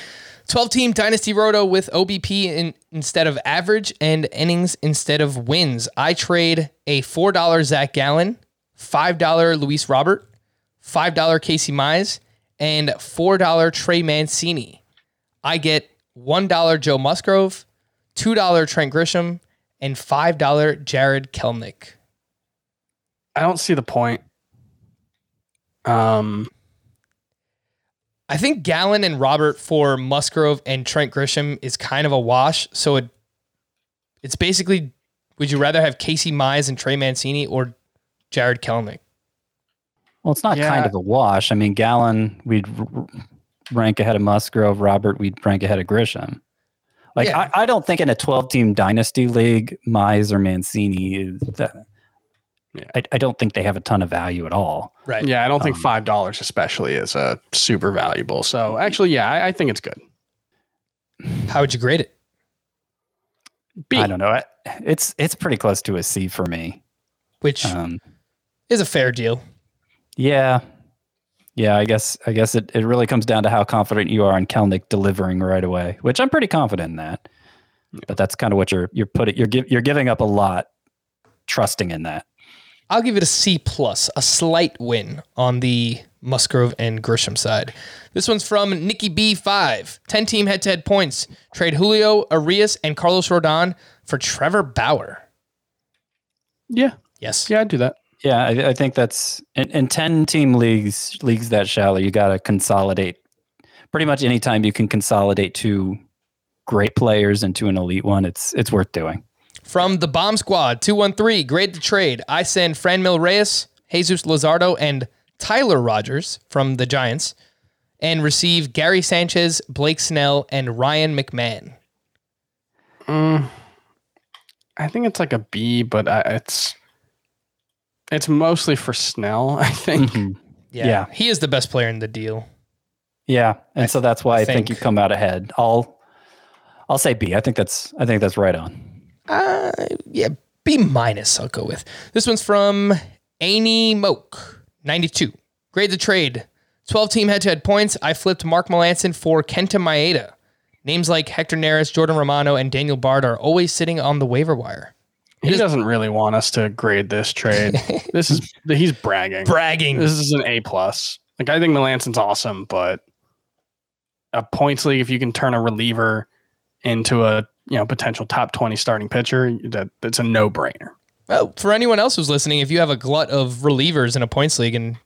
12 team Dynasty Roto with OBP in, instead of average and innings instead of wins. I trade a $4 Zach Gallen, $5 Luis Robert, $5 Casey Mize, and $4 Trey Mancini. I get $1 Joe Musgrove, $2 Trent Grisham, and $5 Jarred Kelenic. I don't see the point. Um, I think Gallen and Robert for Musgrove and Trent Grisham is kind of a wash. So it it's basically would you rather have Casey Mize and Trey Mancini or Jarred Kelenic? Well, it's not Yeah. kind of a wash. I mean, Gallen, we'd r- r- rank ahead of Musgrove. Robert, we'd rank ahead of Grisham. Like, Yeah. I, I don't think in a 12 team dynasty league, Mize or Mancini is that. Yeah. I, I don't think they have a ton of value at all. Right. yeah, I don't think Um, five dollars especially is uh, super valuable. So actually, yeah, I, I think it's good. How would you grade it? B. I don't know. I- It's it's pretty close to a C for me. Which Um, is a fair deal. yeah, yeah. I guess I guess it, it really comes down to how confident you are in Kelenic delivering right away, which I'm pretty confident in that. But that's kind of what you're you're putting you're give, you're giving up a lot, trusting in that. I'll give it a C plus, a slight win on the Musgrove and Grisham side. This one's from Nikki B5. 10 team head to head points. Trade Julio, Urias, and Carlos Rodon for Trevor Bauer. Yeah, Yes. yeah, I'd do that. Yeah, I, I think that's in, in ten team leagues leagues that shallow. You got to consolidate. Pretty much anytime you can consolidate two great players into an elite one, it's it's worth doing. From the Bomb Squad, 213, grade the trade. I send Franmil Reyes, Jesus Luzardo, and Tyler Rogers from the Giants, and receive Gary Sanchez, Blake Snell, and Ryan McMahon. Mm, I think it's like a B, but I, it's it's mostly for Snell. I think. Mhm. Yeah, Yeah. He is the best player in the deal. Yeah, and so that's why I, think, think- you come out ahead. I'll I'll say B. I think that's I think that's right on. Uh, yeah, B minus. I'll go with this one's from Amy Moak, ninety two. Grade the trade. Twelve team head to head points. I flipped Mark Melancon for Kenta Maeda. Names like Hector Neris, Jordan Romano, and Daniel Bard are always sitting on the waiver wire. He doesn't really want us to grade this trade. this is he's bragging. Bragging. This is an A plus. Like I think Melancon's awesome, but a points league, if you can turn a reliever into a you know potential top twenty starting pitcher, that that's a no brainer. Well, oh, for anyone else who's listening, if you have a glut of relievers in a points league and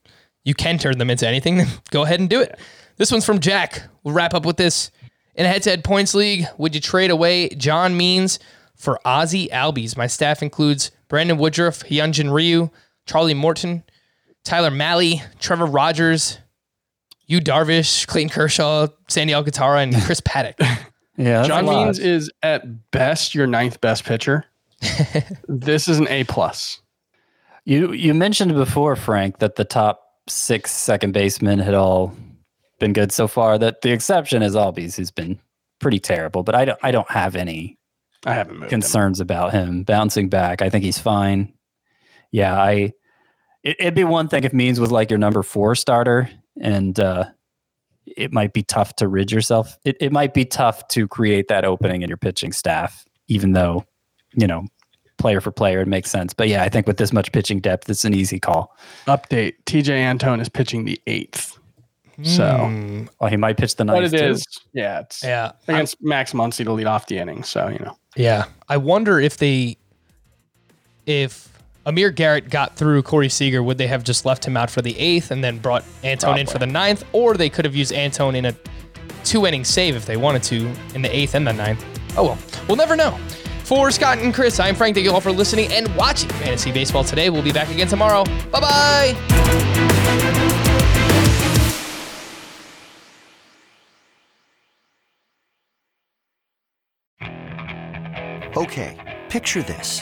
you can turn them into anything, then go ahead and do it. This one's from Jack. We'll wrap up with this. In a head-to-head points league, would you trade away John Means for Ozzy Albies? My staff includes Brandon Woodruff, Hyunjin Ryu, Charlie Morton, Tyler Mahle, Trevor Rogers, Yu Darvish, Clayton Kershaw, Sandy Alcantara, and Chris Paddack. Yeah, John. Means is at best your ninth best pitcher. this is an A plus. You you mentioned before, Frank, that the top six second basemen had all been good so far. That the exception is Albies, who's been pretty terrible. But I don't I don't have any I haven't moved. him. concerns about him bouncing back. I think he's fine. Yeah, I it, it'd be one thing if Means was like your number four starter, and uh, it might be tough to rid yourself. It it might be tough to create that opening in your pitching staff, even though you know player for player it makes sense. But yeah, I think with this much pitching depth, it's an easy call. Update: Tejay Antone is pitching the eighth. So, Hmm, Well, he might pitch the but ninth. it too. is, yeah, it's yeah. I'm- against Max Muncy to lead off the inning. So you know, Yeah. I wonder if they, if Amir Garrett got through Corey Seager, would they have just left him out for the eighth and then brought Antone in for the ninth? Or they could have used Antone in a two inning save if they wanted to in the eighth and the ninth. Oh well, we'll never know. For Scott and Chris, I'm Frank. Thank you all for listening and watching Fantasy Baseball today. We'll be back again tomorrow. Bye bye. Okay, picture this.